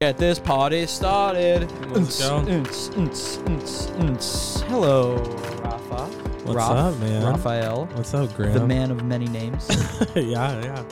Get this party started. Let's go. Unts, unts, unts, unts. Hello, Rafa. What's Raf- up, man? Raphael, What's up, Graham? the man of many names. yeah, yeah.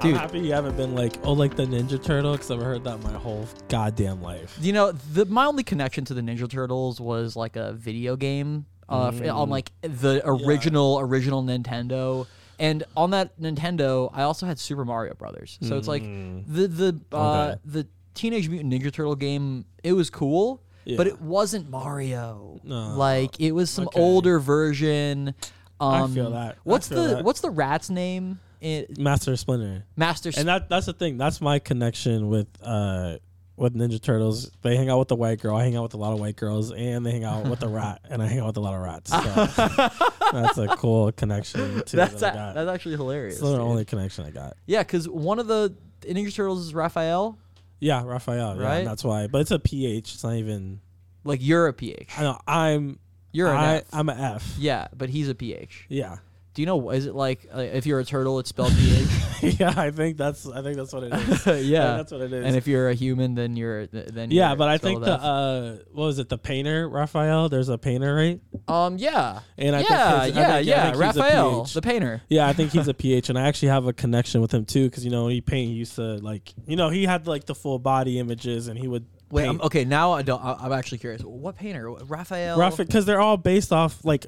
Dude. I'm happy you haven't been like, oh, like the Ninja Turtle, because I've heard that my whole goddamn life. you know, the my only connection to the Ninja Turtles was like a video game uh, f- on Mm. like the original original Nintendo. And on that Nintendo, I also had Super Mario Brothers. So it's like Mm. the the uh, the Teenage Mutant Ninja Turtle game. It was cool, but it wasn't Mario. No. Like it was some Okay. older version. I Um, feel that. I What's feel the that. What's the rat's name? It, Master Splinter. Master. Sp- And that that's the thing. That's my connection with uh with Ninja Turtles. They hang out with the white girl. I hang out with a lot of white girls, and they hang out with the rat, and I hang out with a lot of rats. So that's a cool connection too. that's that I a- that's actually hilarious. It's the only connection I got. Yeah, because one of the Ninja Turtles is Raphael. Yeah, Raphael. Yeah, Right? and that's why. But it's a PH. It's not even. Like you're a PH. I know. I'm. You're an I, F. I'm an F. yeah, but he's a PH. Yeah. Do you know? Is it like uh, if you're a turtle, it's spelled PH? yeah, I think that's. I think that's what it is. I yeah. that's what it is. And if you're a human, then you're th- then yeah, you're but I think the uh, what was it? The painter Raphael. There's a painter, right? Um yeah And I yeah think his- I yeah think- yeah I think Raphael the painter. Yeah, I think he's a PH, and I actually have a connection with him too, because you know he paint. He used to like, you know, he had like the full body images, and he would Wait. I'm, okay, now I don't. I, I'm actually curious. What painter? Raphael. Raphael, because they're all based off like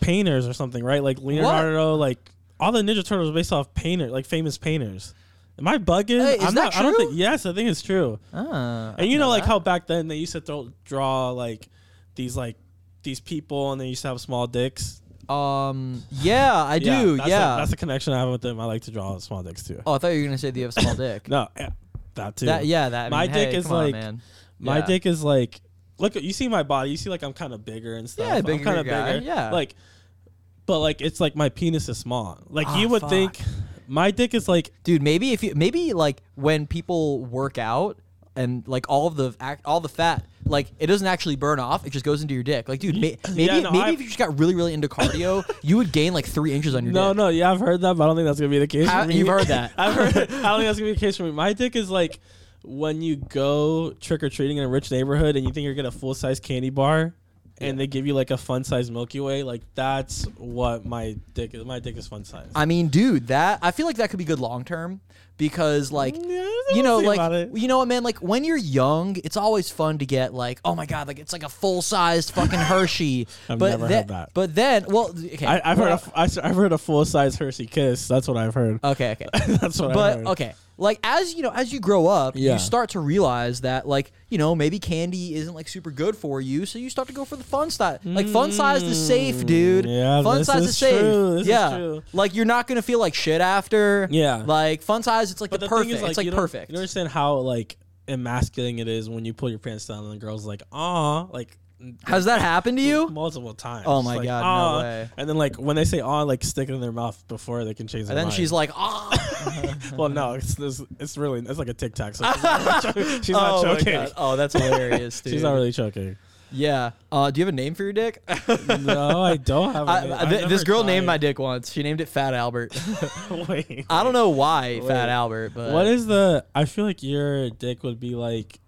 painters or something, right? Like Leonardo, like all the Ninja Turtles are based off painter, like famous painters. Am I bugging? Hey, is I'm that not. I don't true? think. Yes, I think it's true. Ah, And you didn't know, like how back then they used to throw, draw like these like these people, and they used to have small dicks. Um. Yeah, I Yeah, do. that's yeah. a, that's a connection I have with them. I like to draw small dicks too. oh, I thought you were gonna say that you have small dick. No, yeah, that too. That yeah. That I My mean, dick hey, is come on, like- man. My Yeah. dick is like, look, at you see my body. You see, like I'm kind of bigger and stuff. Yeah, I'm bigger kind of bigger. yeah. Like, but like it's like my penis is small. Like Ah, you would fuck. think, my dick is like dude maybe if you maybe like when people work out and like all of the act all the fat like it doesn't actually burn off it just goes into your dick like dude may, maybe Yeah, no, maybe I've- if you just got really really into cardio you would gain like three inches on your no, dick no. No yeah, I've heard that, but I don't think that's gonna be the case. How- for me. you've heard that. I've heard. I don't think that's gonna be the case for me. My dick is like when you go trick or treating in a rich neighborhood and you think you're gonna get a full size candy bar. And they give you like a fun size Milky Way, like that's what my dick is. My dick is fun size. i mean dude that i feel like that could be good long term because like Yeah, you know like you know what man like when you're young it's always fun to get like oh my god like it's like a full-sized fucking hershey I've but never then, had that. but then well okay I, I've heard well, a, I, have heard a full size Hershey Kiss. That's what I've heard. okay okay That's what but heard. okay like as you know as you grow up Yeah. you start to realize that like you know maybe candy isn't like super good for you so you start to go for the fun size like fun size is safe dude Mm, yeah, fun this size is is safe true, this is yeah like you're not gonna feel like shit after Yeah. like fun size it's like But the, the, thing perfect is, like, it's like you perfect You don't understand how like emasculating it is when you pull your pants down and the girl's like, "Aw," like has that happened to you multiple times. Oh my Like, God, no way. And then like when they say "aw," like stick it in their mouth before they can change. Their and then mind. she's like oh "Well, no, it's it's, it's really it's like a tic tac." So she's not, cho- she's not oh, my choking. God. oh that's hilarious dude She's not really choking. Yeah uh, do you have a name for your dick No, I don't have. a I, name. I- th- this girl named my dick once she named it fat albert Wait. I don't know why Fat Albert, but What is the? I feel like your dick would be like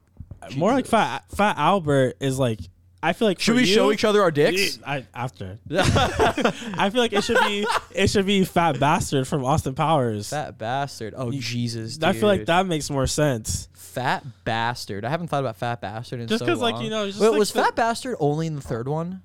more like fat. Fat Albert is like. I feel like should for we show each other our dicks? I, after. I feel like it should be it should be Fat Bastard from Austin Powers. Fat bastard. Oh Jesus! I feel like that makes more sense. Fat bastard. I haven't thought about fat bastard in Just so 'cause, like, you know, just Wait, like was the- fat bastard only in the third one?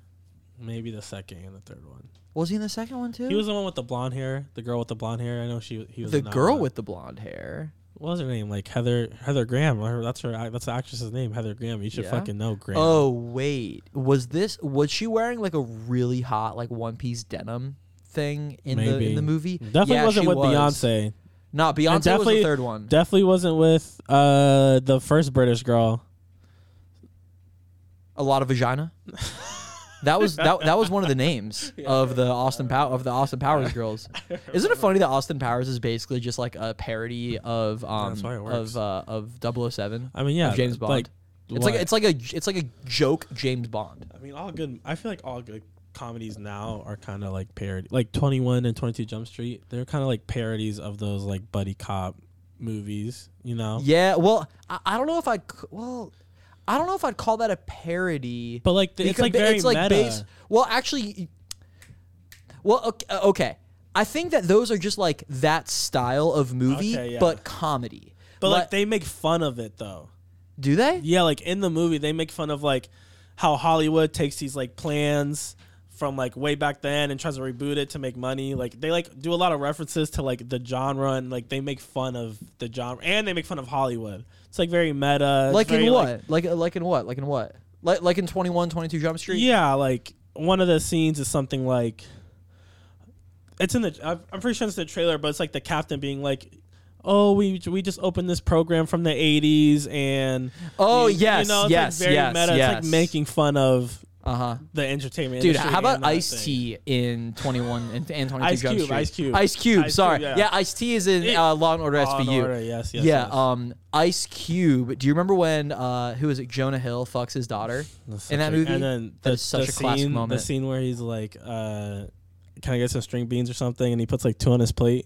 Maybe the second and the third one. Was he in the second one too? He was the one with the blonde hair. The girl with the blonde hair. I know she. He was the girl one. with the blonde hair. What was her name? Like Heather Heather Graham. Or That's her. That's the actress's name. Heather Graham. You should Yeah? fucking know Graham. Oh wait, was this? Was she wearing like a really hot like one piece denim thing in the in the movie? definitely Yeah, wasn't with was. Beyonce. No, Beyonce was definitely- the third one. Definitely wasn't with uh the first British girl. a lot of vagina. That was that, that was one of the names of the Austin Pow- of the Austin Powers girls. Isn't it funny that Austin Powers is basically just like a parody of um That's why it works. of uh, of 007? I mean, yeah, of James Bond. like, it's like it's like a it's like a joke James Bond. I mean, all good. I feel like all good comedies now are kind of like parody, like Twenty One and Twenty Two Jump Street. They're kind of like parodies of those like buddy cop movies. You know. Yeah, well, I, I don't know if I'd well, I don't know if I'd call that a parody. But like it's like very meta. base- well, actually, well, okay, uh, okay. I think that those are just like that style of movie, Okay, yeah. but comedy. but like Let- they make fun of it though. do they? Yeah, like in the movie, they make fun of like how Hollywood takes these like plans from like way back then and tries to reboot it to make money. Like they like do a lot of references to like the genre and like they make fun of the genre and they make fun of Hollywood. It's like very meta. Like very, in what? Like uh, like in what? Like in what? Like like in 21, 22 Jump Street? yeah, like one of the scenes is something like it's in the. I'm pretty sure it's the trailer, but it's like the captain being like. Oh, we we just opened this program from the '80s, and Oh, you, yes, you know, it's yes, like very yes, meta. It's yes. like making fun of Uh huh. the entertainment Dude, how about that Ice. T in 21 and, and 22 Ice Jump Cube, Street? Ice Cube. Ice Cube, Ice sorry. Cube, yeah. yeah. Ice T is in It- uh, Law and Order Law and Order, yes, yes, yeah, yes. um Ice Cube. Do you remember when uh who is it? Jonah Hill fucks his daughter in that a- movie? And then the, is such the a classic scene, moment. The scene where he's like, uh, "Can I get some string beans or something?" And he puts like two on his plate.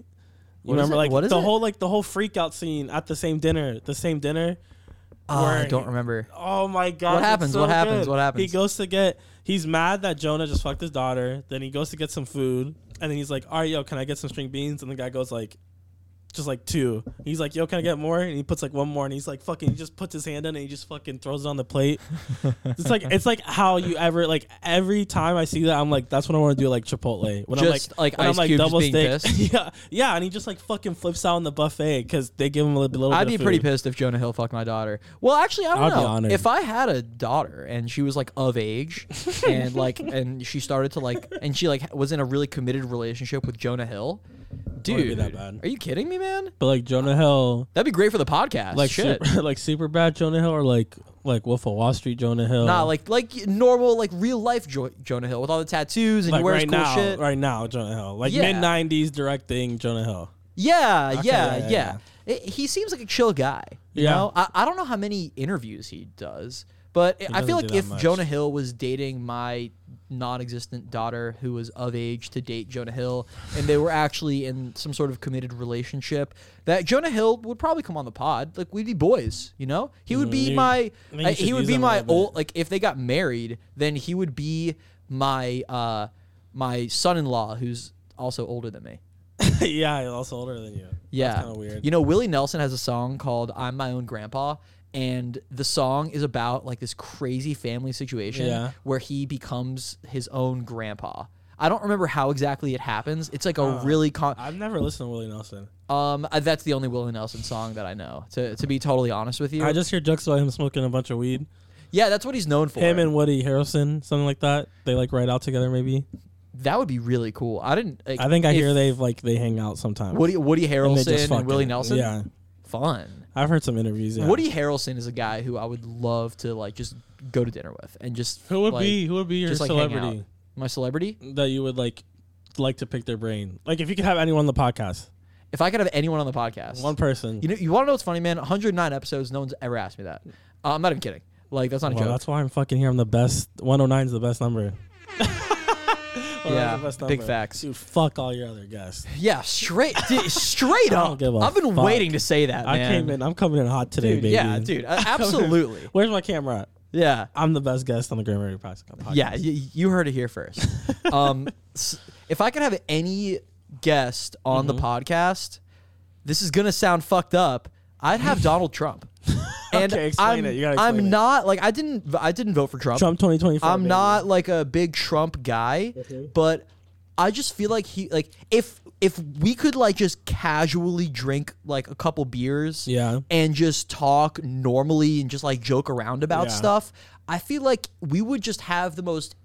You What remember, like What is the it? whole like the whole freak out scene at the same dinner, the same dinner. Oh, I don't remember. Oh my god! What happens? so What happens? good. What happens? He goes to get. He's mad that Jonah just fucked his daughter. Then he goes to get some food, and then he's like, "All right, yo, can I get some string beans?" And the guy goes like, "Just like two. He's like, "Yo, can I get more?" And he puts like one more, and he's like, "Fucking," he just puts his hand in, and he just fucking throws it on the plate. it's like it's like how you ever like every time I see that, I'm like, that's what I want to do, like Chipotle. When Just, I'm like, like, when Ice I'm like double steak, yeah, yeah, and he just like fucking flips out on the buffet because they give him a little, little I'd be pretty pissed if Jonah Hill fucked my daughter. Well, actually, I don't I'd be know. honored. If I had a daughter and she was like of age and like and she started to like and she like was in a really committed relationship with Jonah Hill, be dude, that bad. are you kidding me, man? But like Jonah Hill, That'd be great for the podcast. like shit. super, like super bad Jonah Hill or like like Wolf of Wall Street Jonah Hill. Nah, like like normal like real life jo- Jonah Hill with all the tattoos and like he wears right cool now, shit. right now Jonah Hill, like Yeah. mid '90s directing Jonah Hill. Yeah, Okay, yeah, yeah, yeah. yeah. I- he seems like a chill guy. You Yeah. know, I, I don't know how many interviews he does, but I feel doesn't like do that if much. Jonah Hill was dating my non-existent daughter who was of age to date Jonah Hill, and they were actually in some sort of committed relationship, that Jonah Hill would probably come on the pod. Like we'd be boys, you know. He would Mm, be you- my. Uh, he would be my old. Like if they got married, then he would be my uh my son-in-law who's also older than me. yeah, he's also older than you. Yeah. kind of weird. You know, Willie Nelson has a song called I'm My Own Grandpa. And the song is about like this crazy family situation Yeah. where he becomes his own grandpa. I don't remember how exactly it happens. It's like a Uh, really con- I've never listened to Willie Nelson. um uh, that's the only Willie Nelson song that I know. To to be totally honest with you. I just hear jokes about him smoking a bunch of weed. yeah, that's what he's known for. Him and Woody Harrelson, something like that. They like ride out together, maybe. that would be really cool. I didn't like, I think I hear they've like they hang out sometimes. Woody Woody Harrelson just and, Willie Nelson. Yeah, Fun. I've heard some interviews. Yeah. Woody Harrelson is a guy who I would love to like just go to dinner with and just Who would like, be who would be your just, like, celebrity my celebrity. that you would like like to pick their brain? Like if you could have anyone on the podcast, If I could have anyone on the podcast, one person. you know, you want to know what's funny, man? 109 episodes, no one's ever asked me that. Uh, I'm not even kidding. Like that's not a joke. that's why I'm fucking here. I'm the best. 109 is the best number. 109 is Yeah, the big facts. Dude, fuck all your other guests. Yeah, straight, straight I don't up. give a I've been fuck. waiting to say that, I man. came in. I'm coming in hot today, dude, baby. yeah, dude, uh, absolutely. Where's my camera? at? Yeah, I'm the best guest on the Grammar podcast. yeah. You, you heard it here first. um, if I could have any guest on the Mm-hmm. podcast, this is gonna sound fucked up. I'd have Donald Trump. And Okay, explain I'm, it. You gotta I'm it. not like I didn't I didn't vote for Trump. Trump 2024. I'm baby. not like a big Trump guy, mm-hmm. but I just feel like he like if if we could like just casually drink like a couple beers Yeah. and just talk normally and just like joke around about Yeah. stuff, I feel like we would just have the most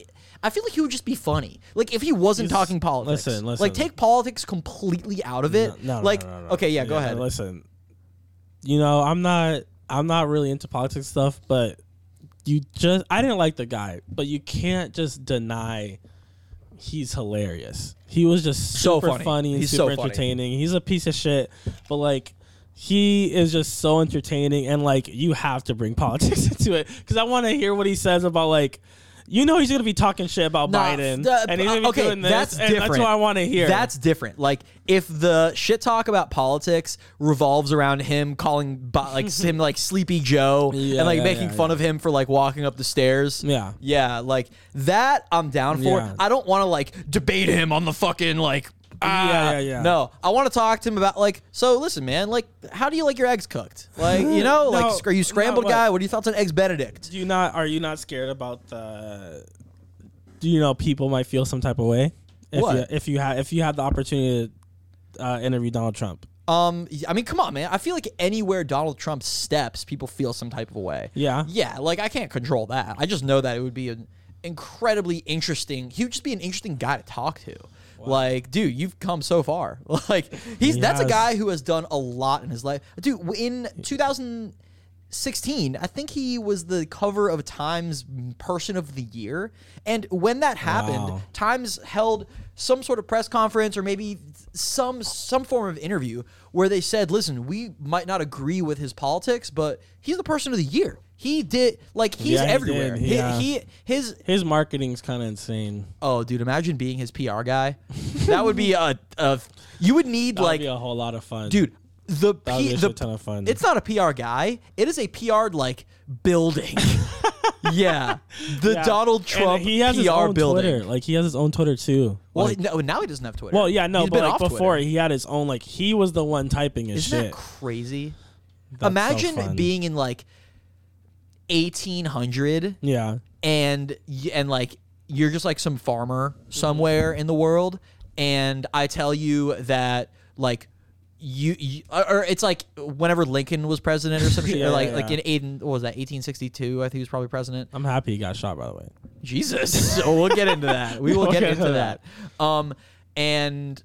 I feel like he would just be funny. Like if he wasn't He's- talking politics. listen, listen. Like take politics completely out of it. No, no, like no, no, no. okay, yeah, go ahead. Listen, you know, I'm not, I'm not really into politics stuff, but you just, I didn't like the guy, but you can't just deny he's hilarious. He was just So super funny. funny and He's super so funny. entertaining. He's a piece of shit, but like. He is just so entertaining, and like you have to bring politics into it because I want to hear what he says about like you know he's gonna be talking shit about Nah, Biden, the- and he's gonna be uh, okay, doing this, that's and that's what I want to hear. That's different. Like if the shit talk about politics revolves around him calling Bi- like him like Sleepy Joe Yeah, and like yeah, making yeah, fun of him for like walking up the stairs. Yeah. Yeah, like that I'm down for. Yeah. I don't want to like debate him on the fucking like ah. Yeah, yeah, yeah. No, I want to talk to him about like so listen man, like how do you like your eggs cooked? Like, you know, No, like are you scrambled what? guy? What are your thoughts on eggs benedict? Do you not? Are you not scared about the? Do you know people might feel some type of way if What? you if you had if you had the opportunity to uh, interview Donald Trump? Um, I mean, come on, man. I feel like anywhere Donald Trump steps, people feel some type of a way. Yeah. Yeah, like I can't control that. I just know that it would be an incredibly interesting. He would just be an interesting guy to talk to. Like, dude, you've come so far. Like, he's He that's a guy who has done a lot in his life. Dude, in 2016, I think he was the cover of Times Person of the Year. And when that happened, Wow. Times held some sort of press conference or maybe some some form of interview where they said, "Listen, we might not agree with his politics, but he's the person of the year. He did like he's Yeah, he everywhere. did. He, Yeah. he his His marketing's kind of insane. oh, dude, imagine being his PR guy. that would be a, a you would need That would like be a whole lot of fun, dude the That would be P, a the shit ton of fun. it's not a PR guy. It is a PR like building. yeah, the Yeah. Donald And Trump he has PR his own building. Twitter. Like he has his own Twitter too. Well, Like- no, now he doesn't have Twitter. well, yeah, no, He's but been like off before Twitter. he had his own. Like he was the one typing his Isn't shit. that crazy? That's so Imagine fun. being in like 1800 Yeah, and and like you're just like some farmer somewhere in the world and I tell you that like you, you or or it's like whenever Lincoln was president or something Yeah, or like yeah, like yeah. in eight, what was that 1862 I think he was probably president I'm happy he got shot. By the way, Jesus. so we'll get into that. We will We'll get get into into that. Um, and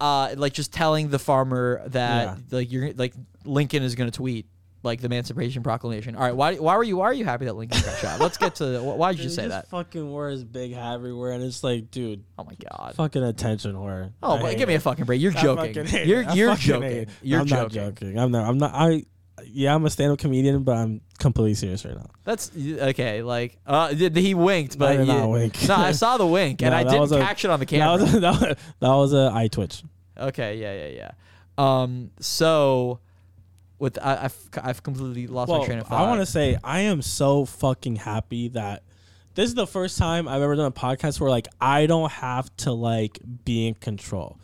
uh, like just telling the farmer that Yeah. like you're like Lincoln is going to tweet like the Emancipation Proclamation. All right, why why were you why are you happy that Lincoln got shot? Let's get to wh- why did you say that? Fucking wore his big hat everywhere, and it's like, dude, Oh my god. fucking attention whore. Oh, I but give me a fucking break. You're I joking. You're it. You're joking. You're I'm joking. not joking. I'm not. I'm not. I. Yeah, I'm a stand-up comedian, but I'm completely serious right now. That's okay. Like, uh, th- he winked, but not you- wink. no, I saw the wink, and No, I didn't was a- catch it on the That camera. that was that was a eye twitch. Okay, yeah, yeah, yeah. Um, so with I, I've I've completely lost my train of thought. I want to say I am so fucking happy that this is the first time I've ever done a podcast where like I don't have to like be in control.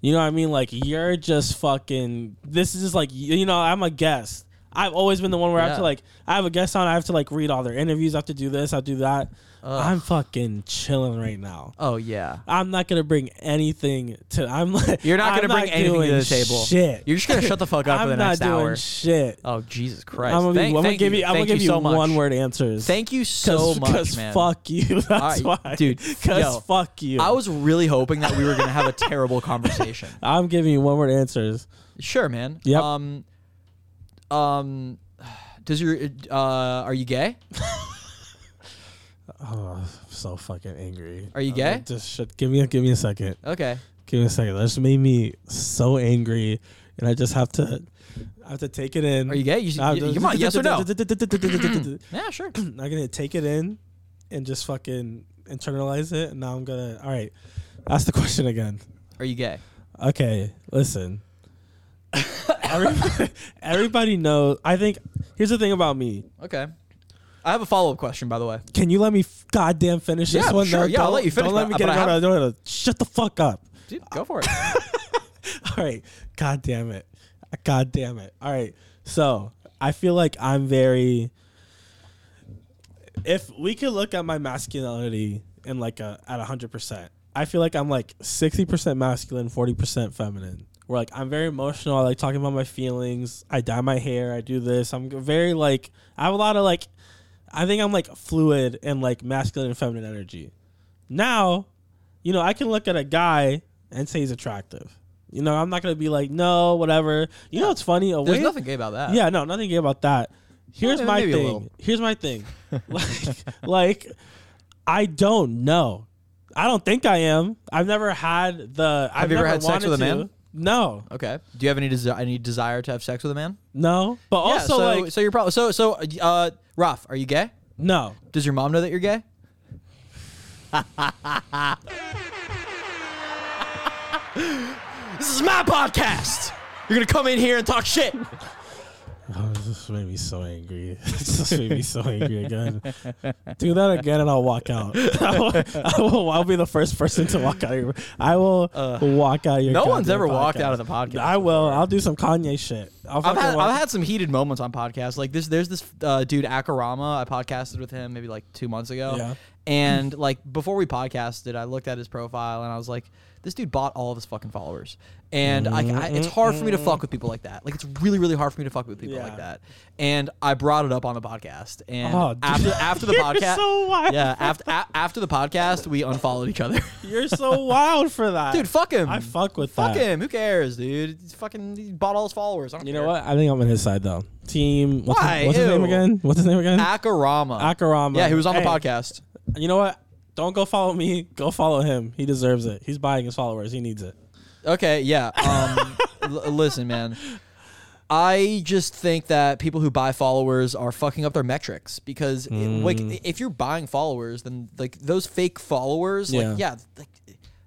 You know what I mean? Like you're just fucking. This is just like you know I'm a guest. I've always been the one where I have Yeah. to like I have a guest on. I have to like read all their interviews. I have to do this. I have to do that. I'm fucking chilling right now. Oh yeah, I'm not gonna bring anything to. I'm like you're not I'm gonna bring anything to doing the table. Shit. You're just gonna shut the fuck up I'm for the not next doing hour. shit. Oh Jesus Christ! I'm gonna, be, Thank- I'm gonna thank give you. I'm gonna give you, so much. one word answers. Thank you so much, Cause man. fuck you. That's why, dude, Because yo, fuck you. I was really hoping that we were gonna have a terrible conversation. I'm giving you one word answers. Sure, man. Yep. Um. Um. Does your uh are you gay? Oh, I'm so fucking angry. Are you Uh, gay? just shut, give me a give me a second. Okay. Give me a second. That just made me so angry, and I just have to. I have to take it in. Are you gay? You, I you, come on, yes or no? Yeah, sure. I'm gonna take it in, and just fucking internalize it. And now I'm gonna. All right. Ask the question again. Are you gay? Okay, listen. everybody, everybody knows. I think here's the thing about me. Okay. I have a follow up question, by the way. Can you let me f- goddamn finish this one? sure. though? Yeah, I'll Don't- let you finish, Don't let but- me but get it have- out of Shut the fuck up. Dude, go for it. All right. God damn it. God damn it. All right. So I feel like I'm very. If we could look at my masculinity in like a at hundred percent, I feel like I'm like sixty percent masculine, forty percent feminine. Where like I'm very emotional. I like talking about my feelings. I dye my hair. I do this. I'm very like I have a lot of like. I think I'm like fluid and like masculine and feminine energy. Now, you know, I can look at a guy and say he's attractive. You know, I'm not gonna be like, no, whatever. You know, it's funny. A There's nothing gay about that. yeah, no, nothing gay about that. Here's my thing. Here's my thing. like, like, I don't know. I don't think I am. I've never had the. I've you ever had sex with a to. Man? No, Okay. Do you have any desi- any desire to have sex with a man? no. But yeah. also, So like, so you're probably so so uh Raf, are you gay? no. Does your mom know that you're gay? this is my podcast. You're gonna come in here and talk shit. This made me so angry. This made me so angry again. Do that again, and I'll walk out. I will, I will. I'll be the first person to walk out. Of your, I will Uh, walk out. Of your No one's ever walked out of the podcast. I will. I'll do some Kanye shit. I'll I've had I've had some heated moments on podcasts. Like this, there's this uh, dude Akarama. I podcasted with him maybe like two months ago. Yeah. And like before we podcasted, I looked at his profile and I was like, this dude bought all of his fucking followers. And I, I, it's hard for me to fuck with people like that. Like it's really, really hard for me to fuck with people Yeah. like that. And I brought it up on the podcast. And Oh, after after the You're podcast, so wild. yeah, after a, after the podcast, we unfollowed each other. You're so wild for that, dude, fuck him. I fuck with fuck that. him. Who cares, dude? He's fucking he bought all his followers. I don't You care. know what? I think I'm on his side though. Team. What's, Why? His, what's his name again? What's his name again? Akarama. Akarama. Yeah, he was on the podcast. You know what? Don't go follow me. Go follow him. He deserves it. He's buying his followers. He needs it. Okay, yeah. Um, l- listen, man. I just think that people who buy followers are fucking up their metrics because, it- like, Mm. if you're buying followers, then like those fake followers, Yeah. like, yeah, like,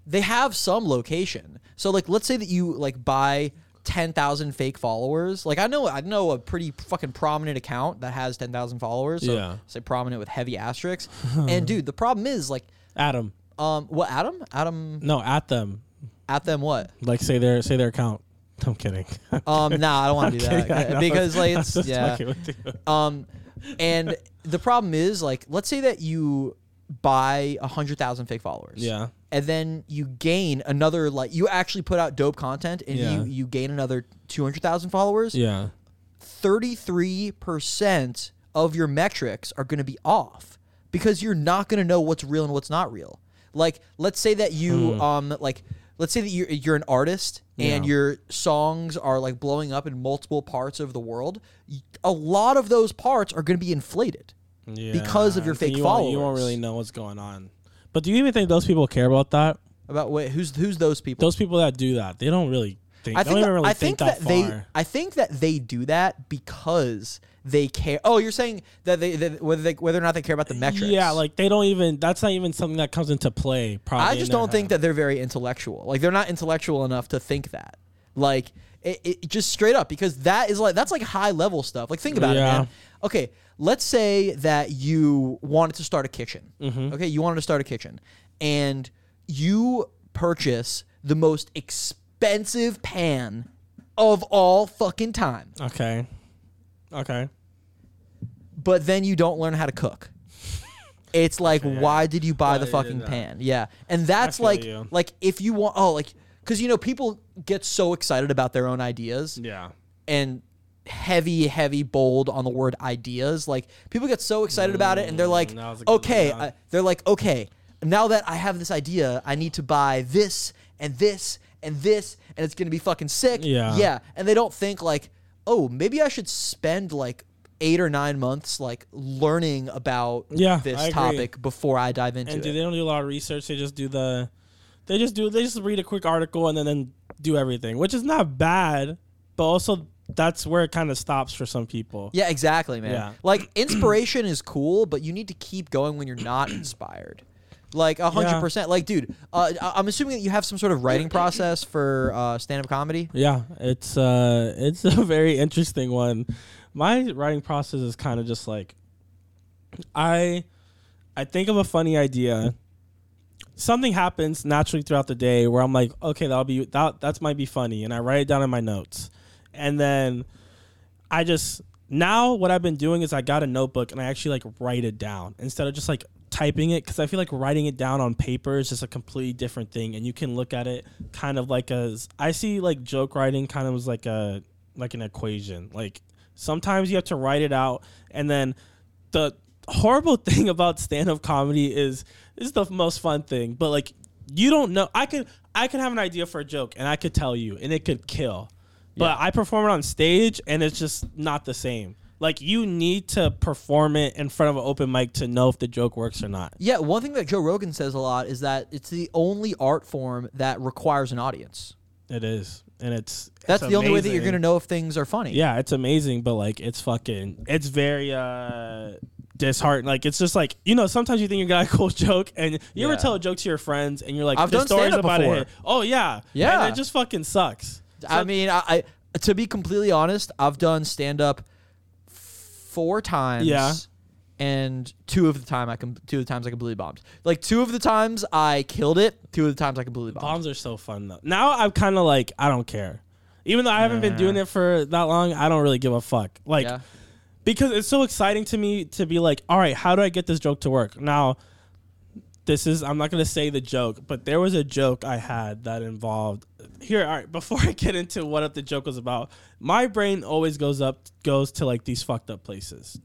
they have some location. So, like, let's say that you like buy ten thousand fake followers. Like, I know, I know a pretty fucking prominent account that has ten thousand followers. So Yeah. say prominent with heavy asterisks. and dude, the problem is like, Adam. um, what Adam? Adam No, at them. at them what? Like say their say their account. I'm kidding. Um, nah, I don't want to do that because like it's yeah. Um, and the problem is like, let's say that you buy a hundred thousand fake followers, Yeah. and then you gain another like you actually put out dope content, and Yeah. you you gain another two hundred thousand followers. Yeah. Thirty three percent of your metrics are going to be off because you're not going to know what's real and what's not real. Like, let's say that you Hmm. um like. Let's say that you're, you're an artist and Yeah. your songs are like blowing up in multiple parts of the world. a lot of those parts are going to be inflated. Yeah. Because of your fake you won't- you won't really know what's going on. But do you even think those people care about that? About wait, who's who's those people? Those people that do that, they don't really think. I think don't even really I think, that, that, they far. I think that they do that because they care. Oh, you're saying that they that whether they whether or not they care about the metrics. Yeah, like they don't even. That's not even something that comes into play. Probably. I just don't think head. that they're very intellectual. Like they're not intellectual enough to think that. Like it, it just straight up because that is like that's like high level stuff. Like think about it, man. Okay, let's say that you wanted to start a kitchen. Mm-hmm. Okay, you wanted to start a kitchen, and you purchase the most expensive pan of all fucking time, Okay. Okay. but then you don't learn how to cook. It's like, yeah. why did you buy Why the did fucking that? pan? Yeah, and that's feel like, you. like if you want, oh, like, because you know people get so excited about their own ideas Yeah. and heavy, heavy, bold on the word ideas. Like people get so excited about it, and they're like, Mm, that was a good okay, one, yeah. uh, they're like, okay, now that I have this idea, I need to buy this and this and this, and it's gonna be fucking sick. Yeah. yeah, and they don't think like, oh, maybe I should spend like eight or nine months like learning about Yeah, this topic before I dive into it. And do it. they don't do a lot of research. They just do the. They just do. They just read a quick article and then, then do everything, which is not bad, but also that's where it kind of stops for some people. Yeah, exactly, man. Yeah. Like inspiration is cool, but you need to keep going when you're not inspired. Like a hundred Yeah. percent. Like, dude, uh, I'm assuming that you have some sort of writing process for uh, stand-up comedy. Yeah, it's uh it's a very interesting one. My writing process is kind of just like I I think of a funny idea. Something happens naturally throughout the day where I'm like, okay, that'll be that that's might be funny and I write it down in my notes. And then I just now what I've been doing is I got a notebook and I actually like write it down instead of just like typing it because I feel like writing it down on paper is just a completely different thing and you can look at it kind of like a. I see like joke writing kind of as like a like an equation like sometimes you have to write it out and then the horrible thing about stand-up comedy is this is the most fun thing but like you don't know I could I could have an idea for a joke and I could tell you and it could kill but I perform it on stage and it's just not the same. Like you need to perform it in front of an open mic to know if the joke works or not. Yeah, one thing that Joe Rogan says a lot is that it's the only art form that requires an audience. It is, and it's That's it's the only way that you're gonna know if things are funny. Yeah, it's amazing, but like it's fucking, it's very uh disheartened. Like it's just like you know, sometimes you think you got a cool joke, and you Yeah. ever tell a joke to your friends, and you're like, I've done stand-up about before. to hit. Oh yeah, Yeah. and it just fucking sucks. I mean, I, I to be completely honest, I've done stand up four times. Yeah. And two of the time I can two of the times I completely bombed. Like two of the times I killed it, two of the times I completely bombed. Bombs Bombs are so fun though. Now I'm kind of like I don't care, even though I haven't been doing it for that long. I don't really give a fuck. Like yeah. because it's so exciting to me to be like, all right, how do I get this joke to work? Now, this is I'm not gonna say the joke, but there was a joke I had that involved here. All right, before I get into what the joke was about, my brain always goes up goes to like these fucked up places.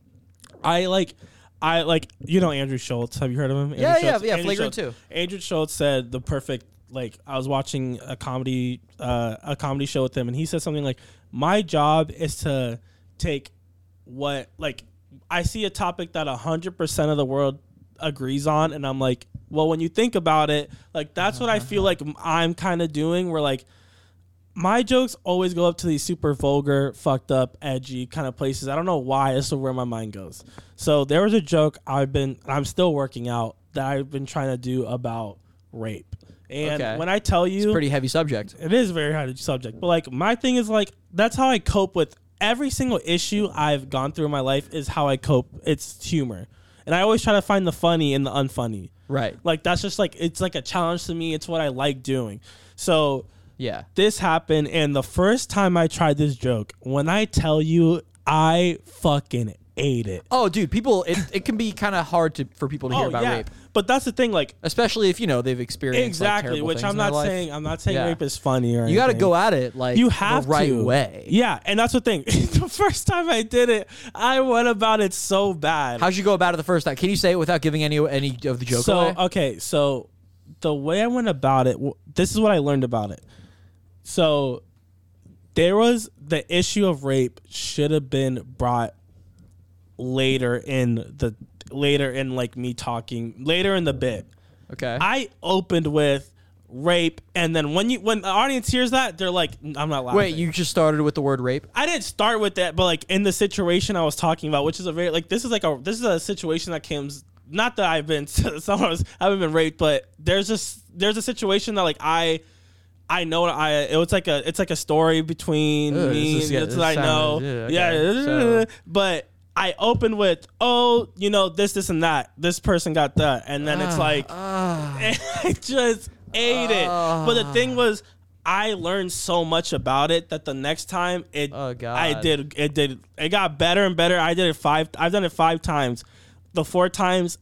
I like. I like you know Andrew Schulz. Have you heard of him? Andrew Yeah, yeah, Schulz? yeah, Andrew Flagrant Schulz. too. Andrew Schulz said the perfect like I was watching a comedy uh, a comedy show with him and he said something like my job is to take what like I see a topic that 100% of the world agrees on and I'm like well when you think about it like that's what I uh-huh. feel like I'm kind of doing where like my jokes always go up to these super vulgar, fucked up, edgy kind of places. I don't know why. This is where my mind goes. So there was a joke I've been, I'm still working out that I've been trying to do about rape. And Okay. when I tell you, it's a Pretty heavy subject. it is a very hard subject. But like my thing is like that's how I cope with every single issue I've gone through in my life. Is how I cope. It's humor, and I always try to find the funny in the unfunny. Right. Like that's just like it's like a challenge to me. It's what I like doing. So Yeah. this happened and the first time I tried this joke, when I tell you I fucking ate it. Oh, dude, people it, it can be kind of hard to for people to hear oh, about rape, But that's the thing, like especially if you know they've experienced exactly, terrible which I'm not saying I'm not saying Yeah. rape is funny or You got to go at it like you have the right to. way. Yeah, and that's the thing. the first time I did it, I went about it so bad. How'd you go about it the first time? Can you say it without giving any any of the joke so away? okay, so the way I went about it, this is what I learned about it. So there was the issue of rape should have been brought later in the later in like me talking later in the bit. okay. I opened with rape, and then when you when the audience hears that, they're like, "I'm not laughing." Wait, you just started with the word rape? I didn't start with that, but like in the situation I was talking about, which is a very like this is like a this is a situation that comes not that I've been someone I haven't been raped, but there's just there's a situation that like I I know I it was like a it's like a story between Ugh, me is- and yeah, that's what I know. yeah, yeah, so- but I open with oh you know this this and that this person got that and then it's Ah, like ah. and I just ate it. But the thing was, I learned so much about it that the next time it, Oh, God. I did it did it got better and better. I did it five. I've done it five times. The four times,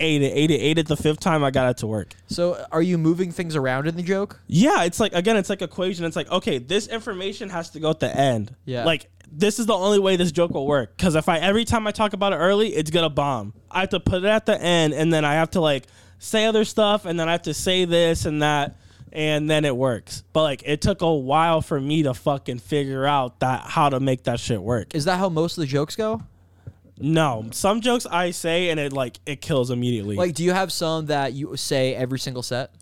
ate it, ate it, ate it. The fifth time, I got it to work. so, are you moving things around in the joke? Yeah, it's like again, it's like equation. It's like okay, this information has to go at the end. Yeah. like. This is the only way this joke will work. Because if I every time I talk about it early, it's gonna bomb. I have to put it at the end, and then I have to like say other stuff, and then I have to say this and that, and then it works. But like, it took a while for me to fucking figure out that how to make that shit work. Is that how most of the jokes go? No, some jokes I say and it like it kills immediately. Like, do you have some that you say every single set?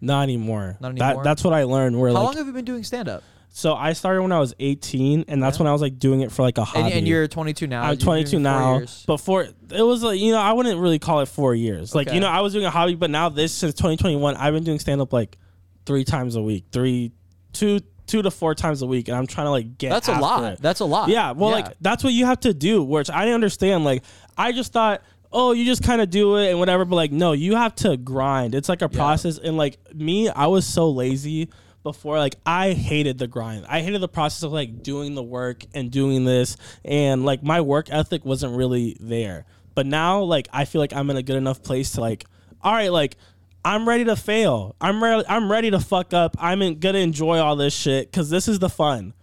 not anymore. Not That- anymore? that's what I learned. Where How like, long have you been doing stand up? so I started when I was 18, and that's when I was like doing it for like a hobby. And, and you're 22 now. I'm 22 now. Before it was like you know I wouldn't really call it four years. Like Okay. you know I was doing a hobby, but now this since 2021 I've been doing stand up like three times a week, three, two, two to four times a week, and I'm trying to like get. That's a lot. it. That's a lot. Yeah, well, like that's what you have to do. Which I didn't understand. Like I just thought, oh, you just kind of do it and whatever. But like, no, you have to grind. It's like a process. And like me, I was so lazy before. Like I hated the grind. I hated the process of like doing the work and doing this. And like my work ethic wasn't really there. But now, like I feel like I'm in a good enough place to like, all right, like. I'm ready to fail. I'm ready. I'm ready to fuck up. I'm in, gonna enjoy all this shit because this is the fun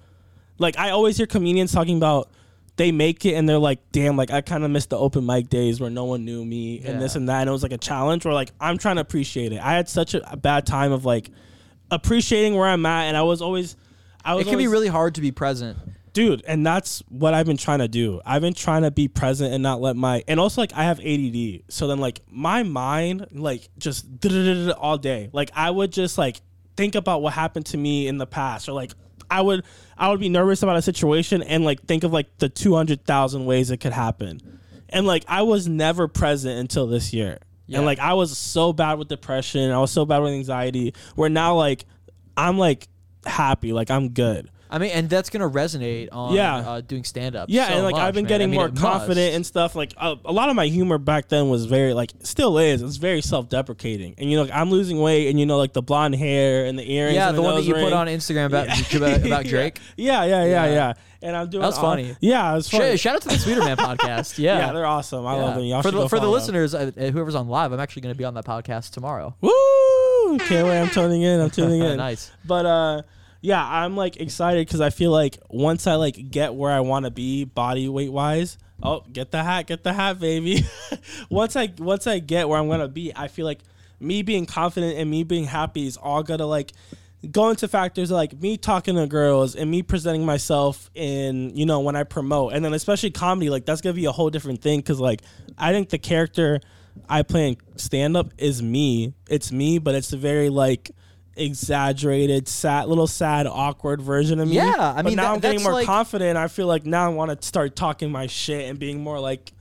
like I always hear comedians talking about they make it and they're like, damn, like I kind of missed the open mic days where no one knew me and this and that, and it was like a challenge. Where like I'm trying to appreciate it. I had such a, a bad time of like appreciating where I'm at, and I was always, I was It can be really hard to be present. Dude and that's what i've been trying to do i've been trying to be present and not let my and also like i have add so then like my mind like just all day like i would just like think about what happened to me in the past or like i would i would be nervous about a situation and like think of like the 200000 ways it could happen and like I was never present until this year. Yeah. And like I was so bad with depression, I was so bad with anxiety. Where now like I'm like happy, like I'm good. I mean, and that's gonna resonate on Yeah. uh, doing stand up. Yeah, so and like much, I've been man. getting I mean, more confident must. and stuff. Like uh, a lot of my humor back then was very like still is. It's very self deprecating, and you know like, I'm losing weight, and you know like the blonde hair and the earrings. yeah, and the one that you put on Instagram about about, about Drake. Yeah, yeah, yeah, Yeah. yeah. And I'm doing. That was all- funny. Yeah, it was funny. Sh- shout out to the Sweeter Man podcast. yeah. Yeah, they're awesome. I love them. Y'all for the for the listeners, uh, uh, whoever's on live, I'm actually gonna be on that podcast tomorrow. Woo! Can't wait. I'm tuning in. I'm tuning in. nice. But uh yeah, I'm like excited because I feel like once I like get where I want to be body weight wise. Oh, get the hat, get the hat, baby. once I once I get where I'm gonna be, I feel like me being confident and me being happy is all gonna like go into factors like me talking to girls and me presenting myself in you know when I promote and then especially comedy like that's gonna be a whole different thing because like I think the character I play in stand up is me it's me but it's a very like exaggerated sad little sad awkward version of me Yeah, I But mean, now that- I'm getting more like- confident I feel like now I want to start talking my shit and being more like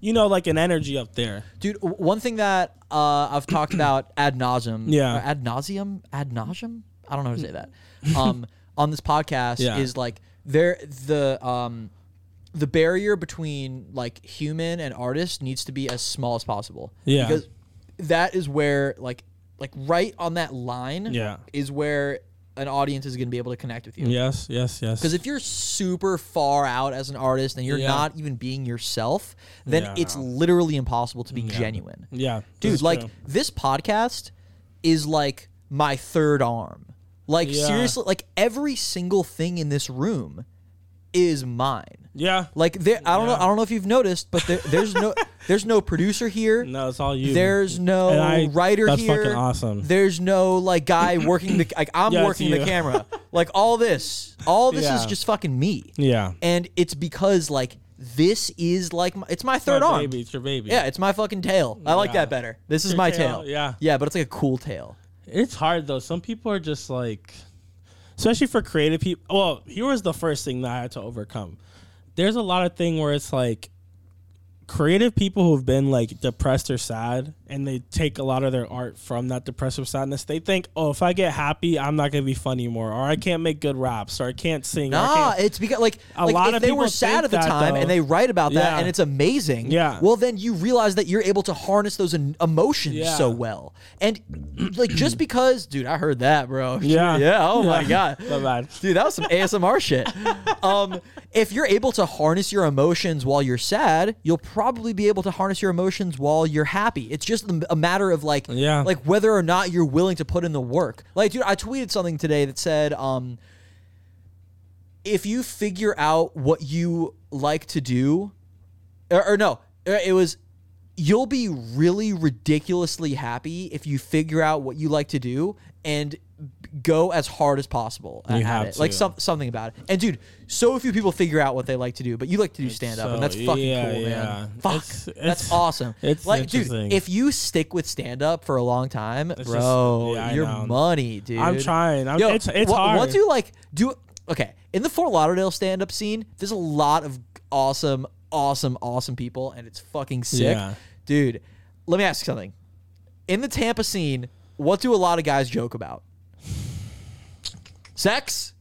you know like an energy up there Dude, one thing that uh, I've talked about ad nauseum, Yeah. ad nauseum, ad nauseum. I don't know how to say that. Um, on this podcast Yeah. is like there the um, the barrier between like human and artist needs to be as small as possible. Yeah. because that is where like like right on that line. Yeah. is where an audience is going to be able to connect with you. yes yes yes Because if you're super far out as an artist and you're Yeah. not even being yourself, then Yeah. it's literally impossible to be genuine. yeah Dude, like true. this podcast is like my third arm. Like Yeah. seriously, like every single thing in this room is mine. yeah Like there, I don't know, I don't know if you've noticed, but there, there's no, there's no producer here. no it's all you There's no I- writer that's here. fucking awesome. There's no like guy working the like I'm Yeah, working the camera. Like all this, all this is just fucking me. yeah And it's because like this is like my, it's my third my arm. baby it's your baby Yeah, it's my fucking tail. I like Yeah. that better. This is Your my tail, tail. yeah. Yeah, but it's like a cool tail. It's hard though. Some people are just like, especially for creative people. Well, here was the first thing that I had to overcome. There's a lot of thing where it's like creative people who've been like depressed or sad and they take a lot of their art from that depressive sadness they think oh if i get happy i'm not gonna be funny anymore or i can't make good raps or i can't sing Nah, can't- it's because like, A like lot if of they people were sad at the time though. and they write about that Yeah. and it's amazing. Yeah. Well, then you realize that you're able to harness those emotions Yeah. so well. And like just because, dude, I heard that, bro. Yeah. Yeah. Oh my god. My bad. Dude, that was some ASMR shit. Um, if you're able to harness your emotions while you're sad, you'll probably be able to harness your emotions while you're happy. It's just a a matter of like, Yeah. like whether or not you're willing to put in the work. Like, dude, I tweeted something today that said, um, if you figure out what you like to do, or, or no, uh, it was you'll be really ridiculously happy if you figure out what you like to do and go as hard as possible at You have it. Like some, something about it. And dude, so few people figure out what they like to do, but you like to do stand up, so- and that's fucking yeah, cool, yeah. man. Fuck, It's- that's awesome. it's like, dude, if you stick with stand up for a long time, just- bro, yeah, I you're money, dude. i'm trying I'm, Yo, it's, it's hard Once you like do okay in the Fort Lauderdale stand up scene, there's a lot of awesome, awesome, awesome people, and it's fucking sick, Yeah. dude. Let me ask you something. In the Tampa scene, what do a lot of guys joke about? Sex?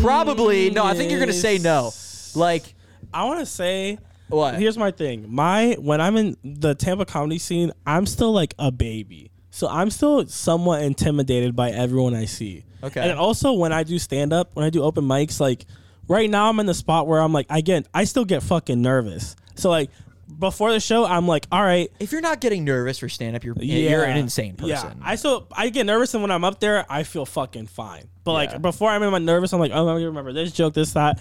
Probably. No, I think you're gonna say no. Mm, like i want to say what? Here's my thing. My when I'm in the Tampa comedy scene, I'm still like a baby. So I'm still somewhat intimidated by everyone I see. Okay. And also when I do stand up, when I do open mics, like right now I'm in the spot where I'm like I get I still get fucking nervous. So like before the show, I'm like, all right, if you're not getting nervous for stand up, you're you're an insane person. Yeah, I still I get nervous, and when I'm up there, I feel fucking fine. But Yeah. like before I'm in my nervous, I'm like, oh, I remember this joke, this that.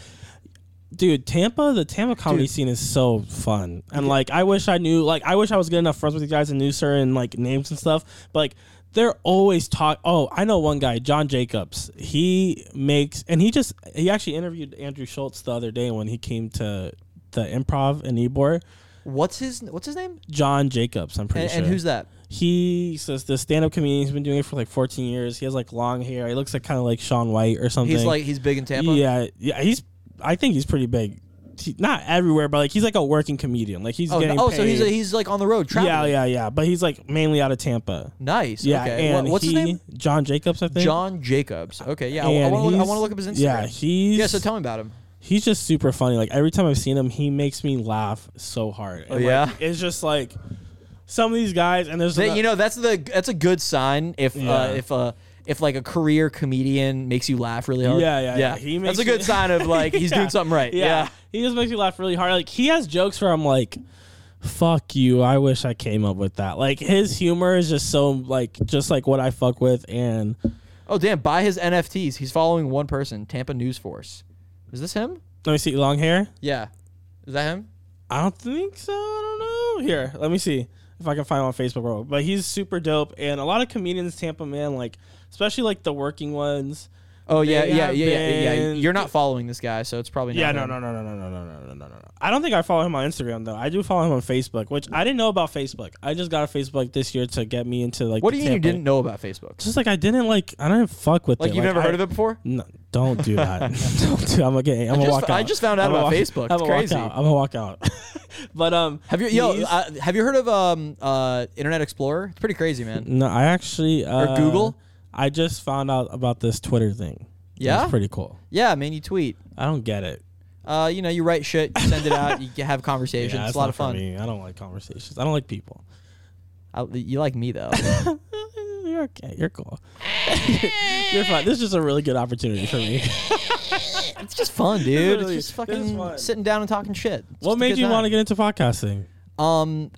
Dude, Tampa, the Tampa comedy Dude. scene is so fun, and like I wish I knew, like I wish I was good enough friends with you guys and knew certain like names and stuff. But like they're always talk. Oh, I know one guy, John Jacobs. He makes, and he just he actually interviewed Andrew Schulz the other day when he came to the Improv in Ybor. What's his What's his name? John Jacobs, I'm pretty And, sure. and who's that? He says the stand-up comedian. He's been doing it for like 14 years. He has like long hair. He looks like kind of like Shaun White or something. He's like he's big in Tampa. yeah, yeah. He's. I think he's pretty big. he- not everywhere, but like he's like a working comedian. Like he's Oh, getting oh so he's paid. he's like on the road traveling. yeah, yeah, yeah. But he's like mainly out of Tampa. Nice. Yeah, Okay. and what's he, his name? John Jacobs, I think. John Jacobs. Okay. Yeah. I, And want to he's- look up his Instagram. Yeah, he's Yeah. So tell me about him. He's just super funny. Like every time I've seen him, he makes me laugh so hard. And, Oh, like, yeah? it's just like some of these guys, and there's That, you know, that's the that's a good sign if Yeah. uh, if uh, if like a career comedian makes you laugh really hard. Yeah, yeah, yeah. He that's a good sign of like he's Yeah. doing something right. yeah, Yeah. he just makes me laugh really hard. Like he has jokes where I'm like. Fuck you! I wish I came up with that. Like his humor is just so like just like what I fuck with, and Oh damn! Buy his NFTs. He's following one person. Tampa News Force. Is this him? let me see long hair. Yeah. Is that him? I don't think so. I don't know. Here, let me see if I can find him on Facebook. Bro. But he's super dope, and a lot of comedians, Tampa man, like especially like the working ones. Oh yeah, They yeah, have yeah, yeah, yeah. been- You're not following this guy, so it's probably not Yeah, no, him. no, no, no, no, no, no, no, no, no, no. I don't think I follow him on Instagram though. I do follow him on Facebook, which I didn't know about Facebook. I just got a Facebook this year to get me into like. What the do you mean you Tampa- didn't know about Facebook? Just like I didn't like. I didn't fuck with Like it. you've never I- heard of it before? No, don't do that. don't do. I'm gonna get. I'm I gonna just, walk out. I just found out I'm gonna about walk- Facebook. I'm It's gonna walk crazy. out. I'm gonna walk out. but um, Have you yo uh, have you heard of um uh Internet Explorer? It's pretty crazy, man. No, I actually uh, Google? I just found out about this Twitter thing. Yeah? it's pretty cool. Yeah, man, you tweet. I don't get it. Uh, you know, you write shit, you send it out, you have conversations. Yeah, it's a lot of fun. I don't like conversations. I don't like people. I, you like me though. You're okay. You're cool. You're fine. This is just a really good opportunity for me. it's just fun, dude. It's just fucking fun. sitting down and talking shit. It's what made you want to get into podcasting? Um,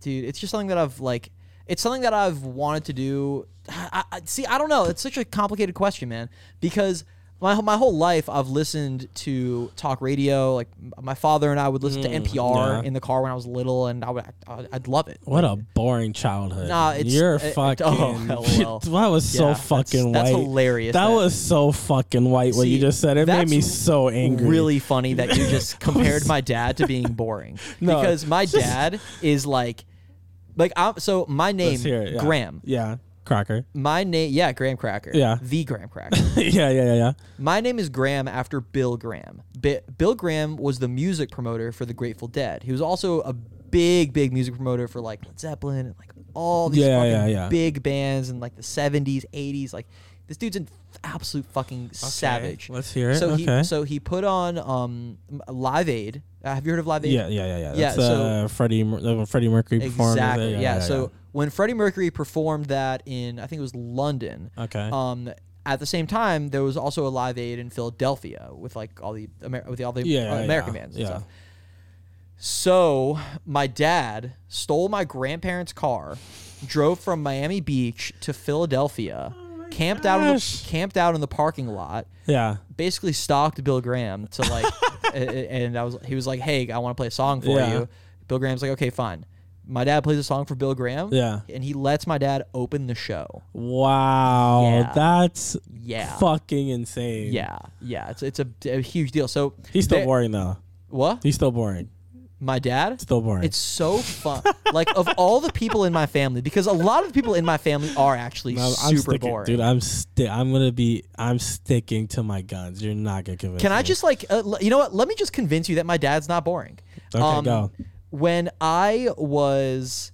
dude, it's just something that I've like. It's something that I've wanted to do. I, I, see, I don't know. It's such a complicated question, man. Because my my whole life I've listened to talk radio. Like my father and I would listen to Mm, NPR yeah. in the car when I was little, and I would I, I'd love it. What a boring childhood. Nah, it's- you're it- fucking. oh, that was Yeah, so fucking that's white. hilarious That that- was so fucking white. what you just said. It made me so angry. Really funny that you just compared my dad to being boring. No, because my just- dad is like, like I'm. So my name it, yeah. Graham. Yeah, Crocker. My name, yeah, Graham Cracker. Yeah. the Graham Cracker. yeah, yeah, yeah, yeah. My name is Graham after Bill Graham. Bi- Bill Graham was the music promoter for the Grateful Dead. He was also a big, big music promoter for like Led Zeppelin and like all these Yeah, fucking yeah, yeah. big bands in like the 70s, 80s. Like this dude's an absolute fucking savage. Let's hear it. So okay. he so he put on um Live Aid. Uh, have you heard of Live Aid? yeah, yeah, yeah, yeah. Yeah, That's so- uh, Freddie, uh, Freddie Mercury performed. Exactly. it. Yeah, So when Freddie Mercury performed that in I think it was London. Okay. Um, at the same time, there was also a Live Aid in Philadelphia with like all the Amer- with all the Yeah, American yeah. bands and Yeah. stuff. So my dad stole my grandparents' car, drove from Miami Beach to Philadelphia, camped out in the, camped out in the parking lot, yeah. basically stalked Bill Graham to like, and I was he was like, "Hey, I want to play a song for Yeah. you." Bill Graham's like, "Okay, fine." My dad plays a song for Bill Graham, Yeah. and he lets my dad open the show. Wow. Yeah. That's Yeah, fucking insane. yeah, yeah. It's it's a, a huge deal. So He's still there- boring though. What? He's still boring. My dad? Still boring. It's so fun. like of all the people in my family, because a lot of the people in my family are actually No, I'm super sticking, boring. dude. I'm sti- I'm gonna be. I'm sticking to my guns. You're not gonna convince. Me. Can I me. just like, uh, l- you know what? Let me just convince you that my dad's not boring. Okay, go. When I was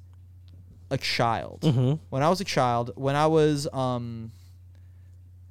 a child, Mm-hmm. when I was a child, when I was um,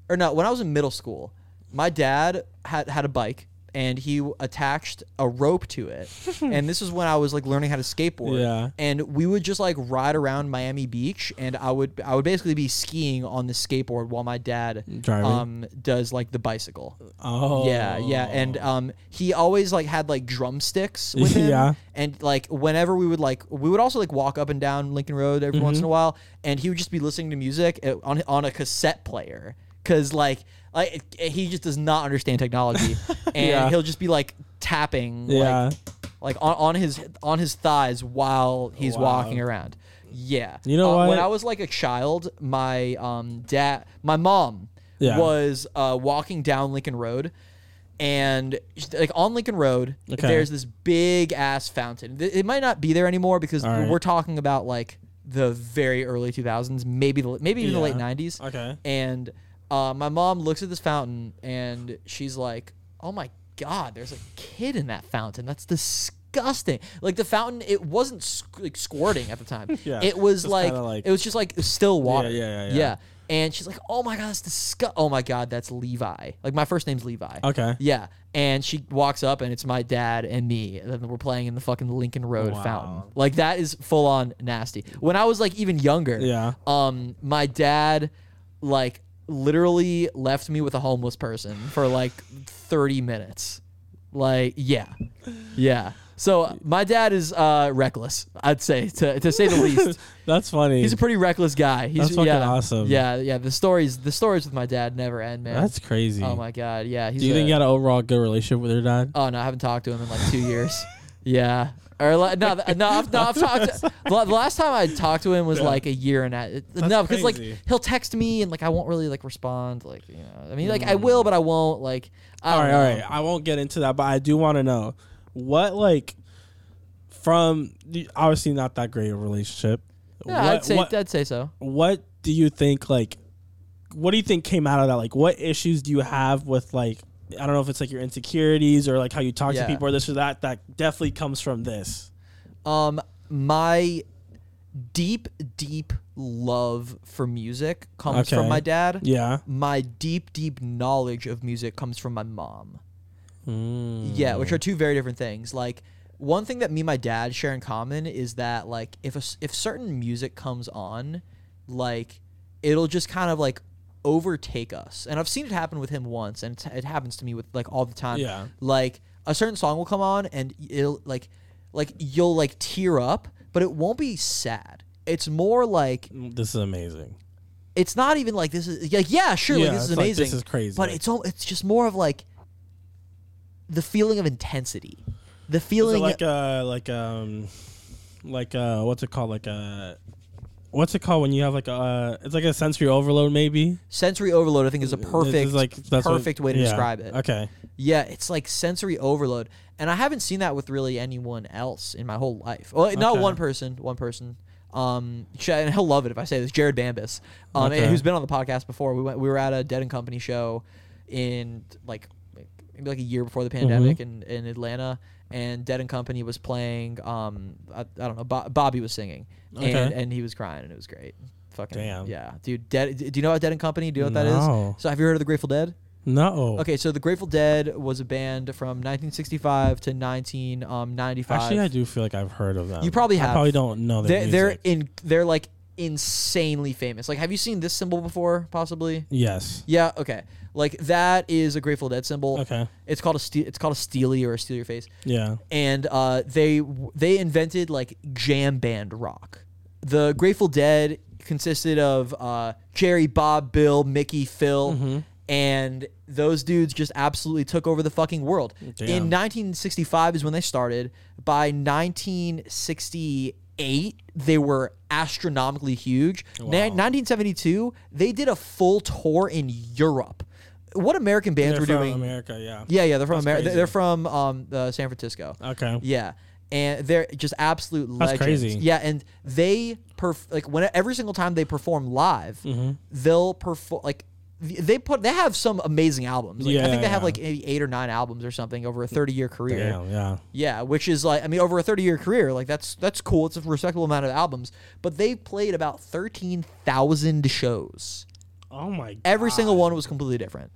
or no, when I was in middle school, my dad had had a bike and he attached a rope to it, and this is when I was like learning how to skateboard. Yeah. and we would just like ride around Miami Beach, and I would I would basically be skiing on the skateboard while my dad Driving? um does like the bicycle. Oh. Yeah, yeah, and um, he always like had like drumsticks with him. Yeah. and like whenever we would like, we would also like walk up and down Lincoln Road every once in Mm-hmm. a while, and he would just be listening to music uh, on on a cassette player, cause like like he just does not understand technology, and Yeah. he'll just be like tapping Yeah. like like on, on his on his thighs while he's Wow. walking around. Yeah, You know Uh? When I was like a child, my um dad, my mom Yeah. was uh, walking down Lincoln Road, and like on Lincoln Road, Okay. there's this big ass fountain. It might not be there anymore because right. we're talking about like the very early 2000s, maybe the maybe even the late 90s. Okay. And uh, my mom looks at this fountain and she's like, "Oh my." god, there's a kid in that fountain. That's disgusting. Like the fountain, it wasn't squ- like squirting at the time. Yeah, it was like, like- it was just like still water. yeah, yeah, yeah. And she's like, "Oh my god, that's disgust. Oh my god, that's Levi. Like my first name's Levi. Okay. Yeah, and she walks up and it's my dad and me. And then we're playing in the fucking Lincoln Road Wow. fountain. Like that is full on nasty. When I was like even younger, Yeah. um, my dad like literally left me with a homeless person for like thirty minutes. Like yeah, yeah. So my dad is uh, reckless. I'd say to to say the least. That's funny. He's a pretty reckless guy. He's That's fucking yeah, awesome. Yeah, yeah. The stories the stories with my dad never end, man. That's crazy. Oh my god, yeah. He's Do you a- think you had an overall good relationship with your dad? Oh no, I haven't talked to him in like two years. yeah. Or like, no, th- no, I've, no, I've talked. To, the last time I talked to him was Yeah. like a year and a. No, because like crazy. he'll text me and like I won't really like respond. Like you know, I mean, like I will, mm. but I won't. Like I all right, all right. I won't get into that, but I do want to know what like from the- obviously not that great a relationship. Yeah, what, I'd say what, I'd say so. what do you think like what do you think came out of that? Like what issues do you have with like I don't know if it's like your insecurities or like how you talk Yeah. to people or this or that that definitely comes from this. Um, my deep, deep love for music comes from my dad. Yeah. My deep, deep knowledge of music comes from my mom. Mm. Yeah, which are two very different things. Like one thing that me and my dad share in common is that like if a if certain music comes on, like it'll just kind of like overtake us. And I've seen it happen with him once, and it happens to me with like all the time. Yeah. Like a certain song will come on, and it'll like like you'll like tear up, but it won't be sad. It's more like This is amazing. it's not even like this is like yeah sure like this is it's like, amazing this is crazy. but it's all it's just more of like the feeling of intensity the feeling like uh like um like uh what's it called like a what's it called when you have like a uh, it's like a sensory overload maybe sensory overload i think is a perfect is like that's what- perfect way to yeah. describe it Okay. yeah it's like sensory overload and i haven't seen that with really anyone else in my whole life well not Okay. one person one person um and he'll love it if i say this jared bambus um Okay. who's been on the podcast before we went we were at a dead and company show in like maybe like a year before the Mm-hmm. pandemic in, in atlanta and dead and company was playing um i, I don't know Bo- bobby was singing and Okay. and he was crying and it was great fucking Damn. yeah dude dead do you know about dead and company do you know what that No. is so have you heard of the grateful dead No. Okay, so the Grateful Dead was a band from 1965 to 1995. Actually, I do feel like I've heard of them. You probably I have. probably don't know their They're, they're in. They're like insanely famous. Like, have you seen this symbol before? Possibly. yes. Yeah. Okay. Like that is a Grateful Dead symbol. Okay. It's called a ste- it's called a Stealie or a Steal Your Face. Yeah. And uh, they they invented like jam band rock. The Grateful Dead consisted of uh, Jerry, Bob, Bill, Mickey, Phil, Mm-hmm. and those dudes just absolutely took over the fucking world. Damn. In 1965 is when they started. By 1968, they were astronomically huge. Na- 1972, they did a full tour in Europe. What American bands They're were from doing? America. Yeah. Yeah, yeah, they're from America. They're from um, uh, San Francisco. Okay. Yeah, and they're just absolute That's legends. crazy. Yeah, and they perf- like when every single time they perform live, Mm-hmm. they'll perform like they put they have some amazing albums. Like, I think they have like maybe eight or nine albums or something over a thirty year career. Damn. Yeah. Yeah, which is like I mean over a 30 year career, like that's that's cool. It's a respectable amount of albums, but they played about 13,000 shows. Oh my. God. Every single one was completely different.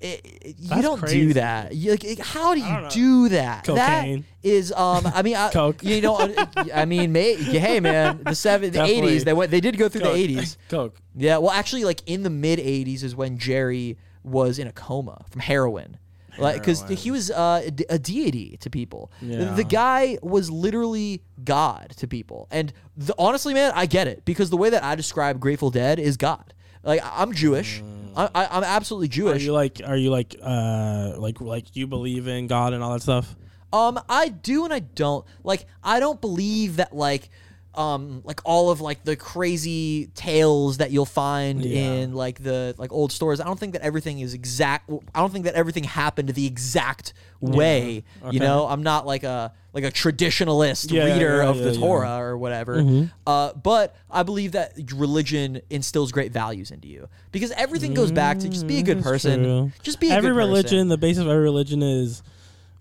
It- it- you don't crazy. do that. You, like, how do you do that? Cocaine. That is, um, I mean, I, Coke. you know, I mean, may, hey man, the seven, the eighties, they went, they did go through Coke. the eighties. Coke. Yeah, well, actually, like in the mid '80s is when Jerry was in a coma from heroin, like because he was uh, a a deity to people. The- Yeah. The guy was literally God to people, and the, honestly, man, I get it because the way that I describe Grateful Dead is God. Like I'm Jewish, I, I, I'm absolutely Jewish. Are you like? Are you like? Uh, like like you believe in God and all that stuff? Um, I do and I don't. Like, I don't believe that like um like all of like the crazy tales that you'll find Yeah. in like the like old stores. I don't think that everything is exact. I don't think that everything happened the exact way. Okay. You know, I'm not like a like a traditionalist Yeah, yeah, reader yeah, of the yeah, Mm-hmm. yeah. Torah or whatever. Uh, but I believe that religion instills great values into you because everything goes back to just be a good Mm, that's person. true. Just be a every good person. religion. The basis of every religion is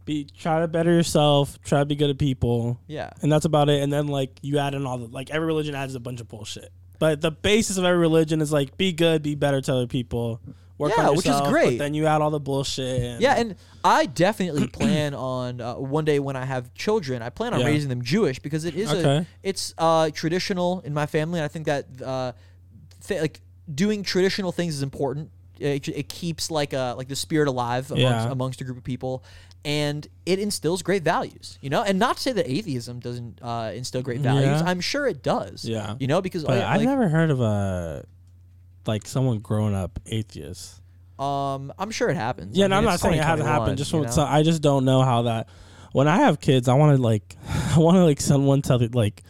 be try to better yourself, try to be good at people, Yeah. and that's about it. And then like you add in all the like every religion adds a bunch of bullshit. But the basis of every religion is like be good, be better to other people, work Yeah, on which is great. But then you add all the bullshit. And Yeah, and I definitely plan on uh, one day when I have children, I plan on Yeah. raising them Jewish because it is a it's uh, traditional in my family. And I think that uh, th- like doing traditional things is important. It, it keeps like uh like the spirit alive amongst, Yeah. amongst a group of people, and it instills great values. You know, and not to say that atheism doesn't uh, instill great values. Yeah. I'm sure it does. Yeah. you know, because uh, I've like, never heard of a like someone growing up atheist. um I'm sure it happens. Yeah, I no, mean, I'm not saying it hasn't happened. Just know? so I just don't know how that. When I have kids, I want to like, I want to like send one to the, like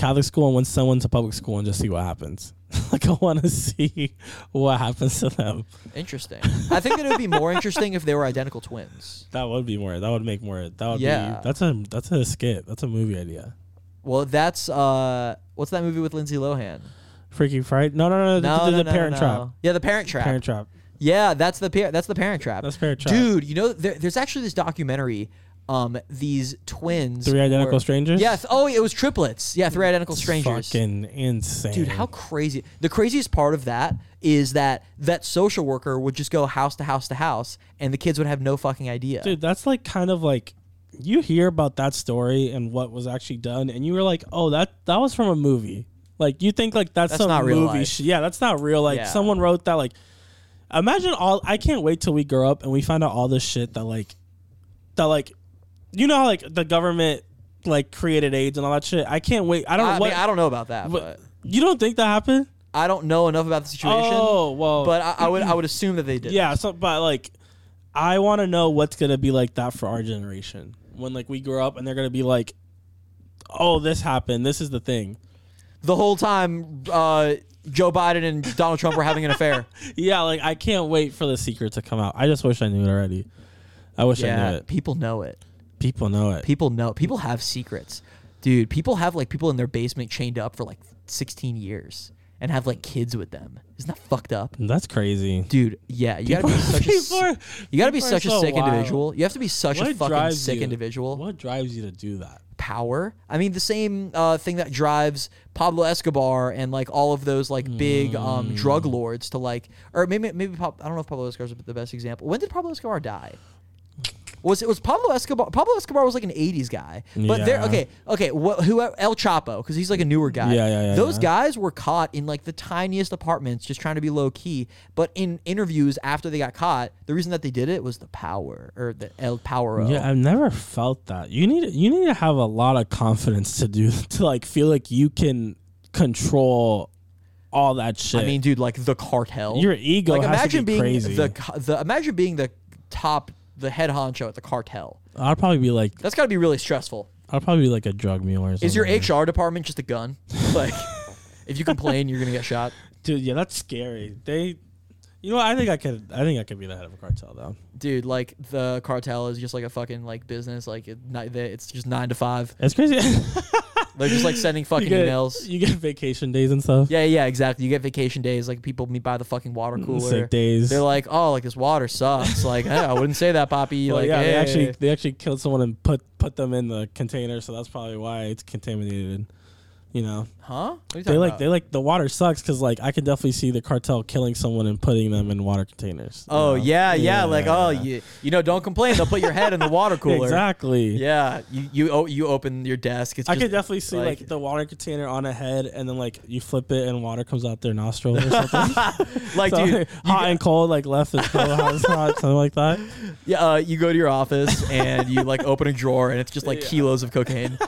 Catholic school and send one to public school and just see what happens. like I want to see what happens to them. Interesting. I think that it would be more interesting if they were identical twins. That would be more. That would make more. That would Yeah. be. That's a that's a skit. That's a movie idea. Well, that's uh, what's that movie with Lindsay Lohan? Freaky Fright. No, no, no. the- No, the, no, the no, Parent no, Trap. Yeah, the Parent Trap. Parent Trap. Yeah, that's the par- that's the Parent Trap. That's Parent Trap. Dude, you know there, there's actually this documentary. Um, these twins. Three Identical were- Strangers. Yes. oh, it was triplets. Yeah, three identical strangers. Fucking insane. Dude, how crazy! The craziest part of that is that that social worker would just go house to house to house, and the kids would have no fucking idea. Dude, that's like kind of like you hear about that story and what was actually done, and you were like, "Oh, that that was from a movie." Like you think like that's, That's some not real movie. life. sh- yeah, that's not real. Like Yeah. someone wrote that. Like, imagine all. I can't wait till we grow up and we find out all this shit that like, that like, you know how like the government like created AIDS and all that shit. I can't wait. I don't I, know what. mean, I don't know about that, but you don't think that happened? I don't know enough about the situation. Oh well, but I, I would I would assume that they did. Yeah, so but like I want to know what's going to be like that for our generation. When like we grow up and they're going to be like oh, this happened. This is the thing. The whole time, uh, Joe Biden and Donald Trump were having an affair. Yeah, like I can't wait for the secret to come out. I just wish I knew it already. I wish I knew it. people know it. People know it. People know. People have secrets, dude. People have like people in their basement chained up for like 16 years and have like kids with them. Isn't that fucked up? That's crazy. Dude, yeah, you gotta be such a are- you gotta be people such a so sick wild. individual. You have to be such a fucking sick you? individual. What drives you to do that? Power. I mean, the same uh, thing that drives Pablo Escobar and like all of those like big um, drug Mm. lords to like, or maybe maybe Pab- I don't know if Pablo Escobar is the best example. When did Pablo Escobar die? Was it was Pablo Escobar? Pablo Escobar was like an '80s guy, but. Yeah. Okay, okay. What? Who? El Chapo, because he's like a newer guy. Yeah, yeah, yeah, Those yeah. guys were caught in like the tiniest apartments, just trying to be low key. But in interviews after they got caught, the reason that they did it was the power or the El Powero. Yeah, I've never felt that. You need you need to have a lot of confidence to do to like feel like you can control all that shit. I mean, dude, like the cartel. your ego like has imagine to be being crazy. the co- the imagine being the top the head honcho at the cartel. I'd probably be like That's got to be really stressful. I'd probably be like a drug mule or something. Is your HR department just a gun? like, if you complain, you're gonna get shot. dude? Yeah, that's scary. They, you know, what? I think I could. I think I could be the head of a cartel though. Dude, like the cartel is just like a fucking like business. Like it, they- it's just nine to five. It's crazy. They're just like sending fucking you get, emails. You get vacation days and stuff. Yeah, yeah, exactly. You get vacation days. Like people meet by the fucking water mm, cooler. Sick days. They're like, oh, like this water sucks. like, I wouldn't say that, Poppy. Well, like, yeah, they hey. actually they actually killed someone and put put them in the container, so that's probably why it's contaminated. You know, huh? What are you they like about? they like the water sucks because like I can definitely see the cartel killing someone and putting them in water containers. you Oh know? yeah, yeah, Like oh, you you know, don't complain. They'll put your head in the water cooler. exactly. Yeah, you you oh, you open your desk. It's I could definitely see like, like- the water container on a head, and then like you flip it and water comes out their nostril or something. like So, dude, hot and cold, like left is cold, hot is hot, something like that. yeah, uh, you go to your office and you like open a drawer and it's just like Yeah. kilos of cocaine.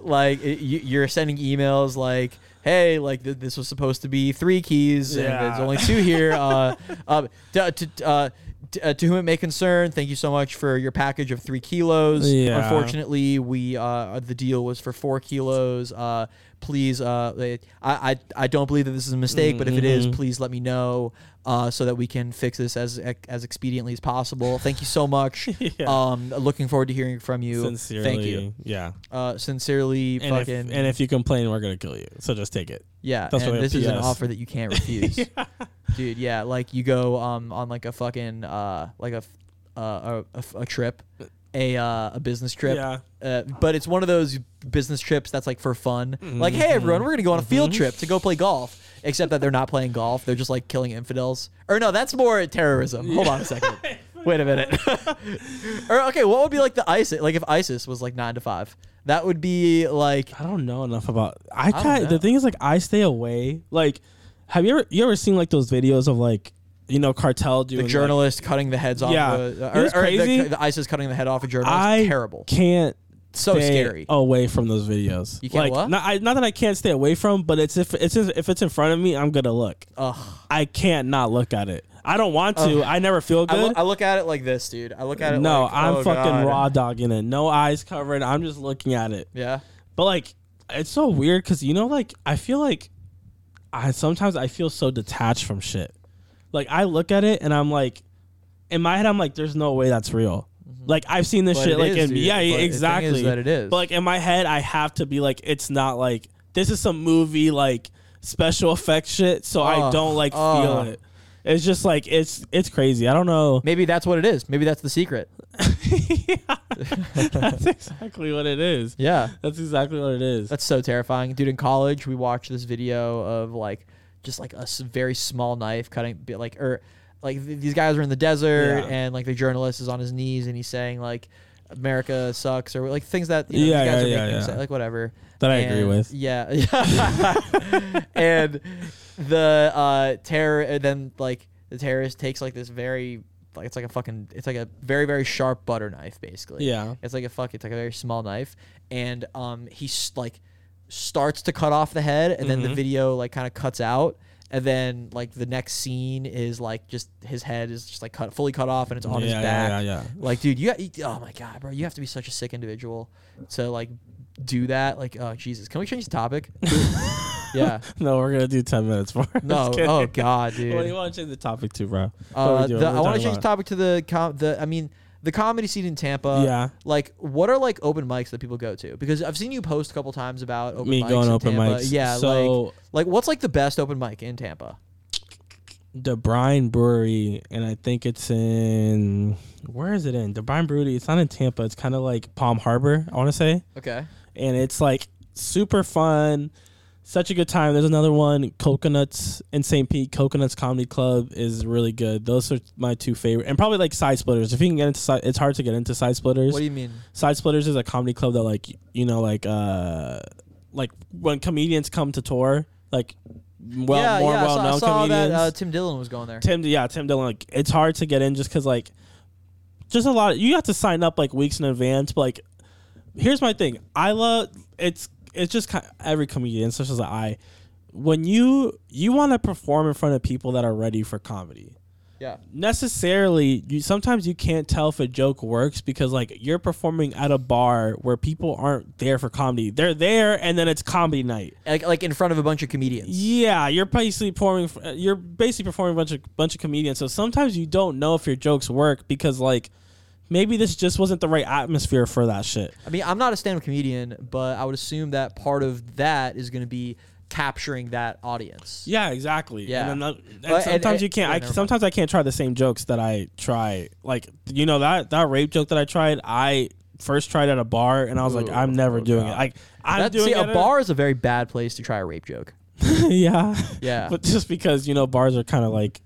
like it, you, you're sending emails like, hey, like th- this was supposed to be three keys and Yeah. there's only two here. Uh, uh, d- t- uh, t- uh, to whom it may concern, thank you so much for your package of three kilos. Yeah. Unfortunately, we uh, the deal was for four kilos. Please, uh, I, I I don't believe that this is a mistake, but if it is, Mhm. please let me know uh, so that we can fix this as as expediently as possible. Thank you so much. Yeah. Um, looking forward to hearing from you. Sincerely, Thank you. Yeah. Uh, sincerely, And if, fucking and if you complain, we're gonna kill you. So just take it. yeah. that's and this is an offer that you can't refuse. dude yeah like you go um on like a fucking uh like a uh, a, a a trip a uh, a business trip Yeah. uh, but it's one of those business trips that's like for fun like hey everyone we're gonna go on a field Mhm. trip to go play golf except that they're not playing golf they're just like killing infidels or no that's more terrorism hold on a second wait a minute or okay what would be like the isis like if isis was like nine to five that would be like I don't know enough about. I don't kind know. the thing is like I stay away. Like, have you ever you ever seen like those videos of like you know cartel doing the like- journalist cutting the heads off Yeah. of a, or, crazy? The, the ISIS cutting the head off a journalist. I Terrible. can't So stay scary. away from those videos. You can't like? Not, I, not that I can't stay away from, but it's if it's if it's in front of me, I'm gonna look. Ugh. I can't not look at it. I don't want to. Ugh. I never feel I, good. I look at it like this, dude. I look at it like no, like, I'm oh, fucking God. raw dogging it. No eyes covered. I'm just looking at it. Yeah. But like, it's so weird because you know, like, I feel like I sometimes I feel so detached from shit. Like I look at it and I'm like, in my head, I'm like, there's no way that's real. Mm-hmm. Like I've seen this But shit. Like, is, in, dude. yeah, But exactly. is that it is. But like in my head, I have to be like, it's not like this is some movie like special effects shit. So I don't like feel it. It's just like it's it's crazy. I don't know. Maybe that's what it is. Maybe that's the secret. That's exactly what it is. Yeah. That's exactly what it is. That's so terrifying, dude. In college, we watched this video of like just like a very small knife cutting, like or like th- these guys are in the desert, Yeah. and like the journalist is on his knees, and he's saying like America sucks, or like things that you know, Yeah, these guys yeah, are yeah, making, say- like whatever. That I agree with. Yeah, and the uh, terror, then like the terrorist takes like this very like it's like a fucking it's like a very very sharp butter knife basically. Yeah. It's like a fuck. It's like a very small knife, and um, he s- like starts to cut off the head, and then the Mhm. video like kind of cuts out, and then like the next scene is like just his head is just like cut fully cut off, and it's on his yeah, back. yeah, yeah. Like, dude, you you- oh my god, bro, you have to be such a sick individual to like do that. Like, oh Jesus, can we change the topic? yeah. No, we're gonna do ten minutes more. No. Just kidding. Oh god, dude. What do you want to change the topic to, bro? What are Uh, doing? the, What are I we want to talking change the about? topic to the com- the. I mean, the comedy scene in Tampa. yeah, like what are like open mics that people go to because i've seen you post a couple times about open me mics going in open Tampa. mics. yeah like so like what's like the best open mic in tampa the Brine Brewery, and I think it's in where is it in? The Brine Brewery. It's not in Tampa. It's kind of like Palm Harbor. I want to say, okay and it's like super fun. Such a good time. There's another one, Coconuts in St. Pete. Coconuts Comedy Club is really good. Those are my two favorite, and probably like Side Splitters. If you can get into, side, it's hard to get into Side Splitters. what do you mean Side Splitters is a comedy club that like you know like uh like when comedians come to tour like well yeah more yeah well known saw comedians. that uh, tim dillon was going there Tim yeah Tim Dillon like it's hard to get in just because like just a lot you have to sign up like weeks in advance. But like here's my thing I love it's it's just kind of every comedian such as I when you you want to perform in front of people that are ready for comedy. Yeah. Necessarily you sometimes you can't tell if a joke works because like you're performing at a bar where people aren't there for comedy. They're there and then it's comedy night. Like, like in front of a bunch of comedians. Yeah you're basically performing uh, you're basically performing a bunch of bunch of comedians. So sometimes you don't know if your jokes work because like maybe this just wasn't the right atmosphere for that shit. I mean i'm not a stand-up comedian but i would assume that part of that is going to be capturing that audience. Yeah exactly. Yeah. and, that- and and- sometimes and- you can't yeah, I, mind. sometimes i can't try the same jokes that i try like you know that that rape joke that i tried? I first tried at a bar and i was like i'm never oh doing it. Like i'm That- doing see a bar is a very bad place to try a rape joke. Yeah. Yeah. But just because you know bars are kind of like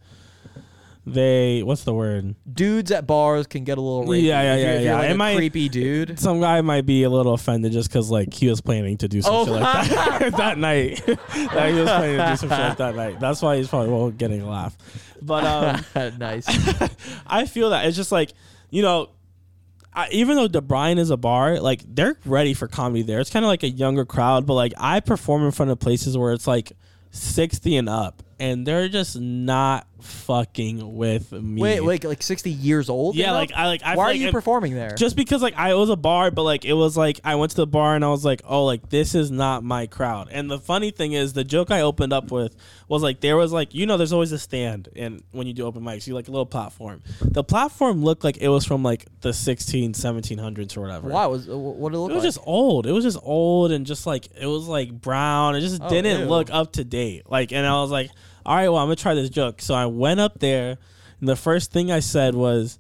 they what's the word? Dudes at bars can get a little rapey. Yeah, yeah, If you're- yeah, if you're yeah. like It might- creepy dude. Some guy might be a little offended just because like he was planning to do some Oh. shit like that that night. Like he was planning to do some shit like that night. That's why he's probably won't getting a laugh. But um nice. I feel that. It's just like you know, I, even though the Brine is a bar, like they're ready for comedy there. It's kind of like a younger crowd, but like I perform in front of places where it's like sixty and up, and they're just not fucking with me. Wait, wait, like 60 years old? Yeah, know? like I like. I Why are like you it- performing there? just because like I was a bar, but like it was like I went to the bar and I was like, oh, like this is not my crowd. And the funny thing is, the joke I opened up with was like there was like you know there's always a stand and when you do open mics, you like a little platform. The platform looked like it was from like the 16, 1700s or whatever. Why was uh, what it look It was like? just old. It was just old and just like it was like brown. It just Oh, didn't ew. look up to date. Like, and I was like, all right, well, I'm gonna try this joke. So I went up there, and the first thing I said was,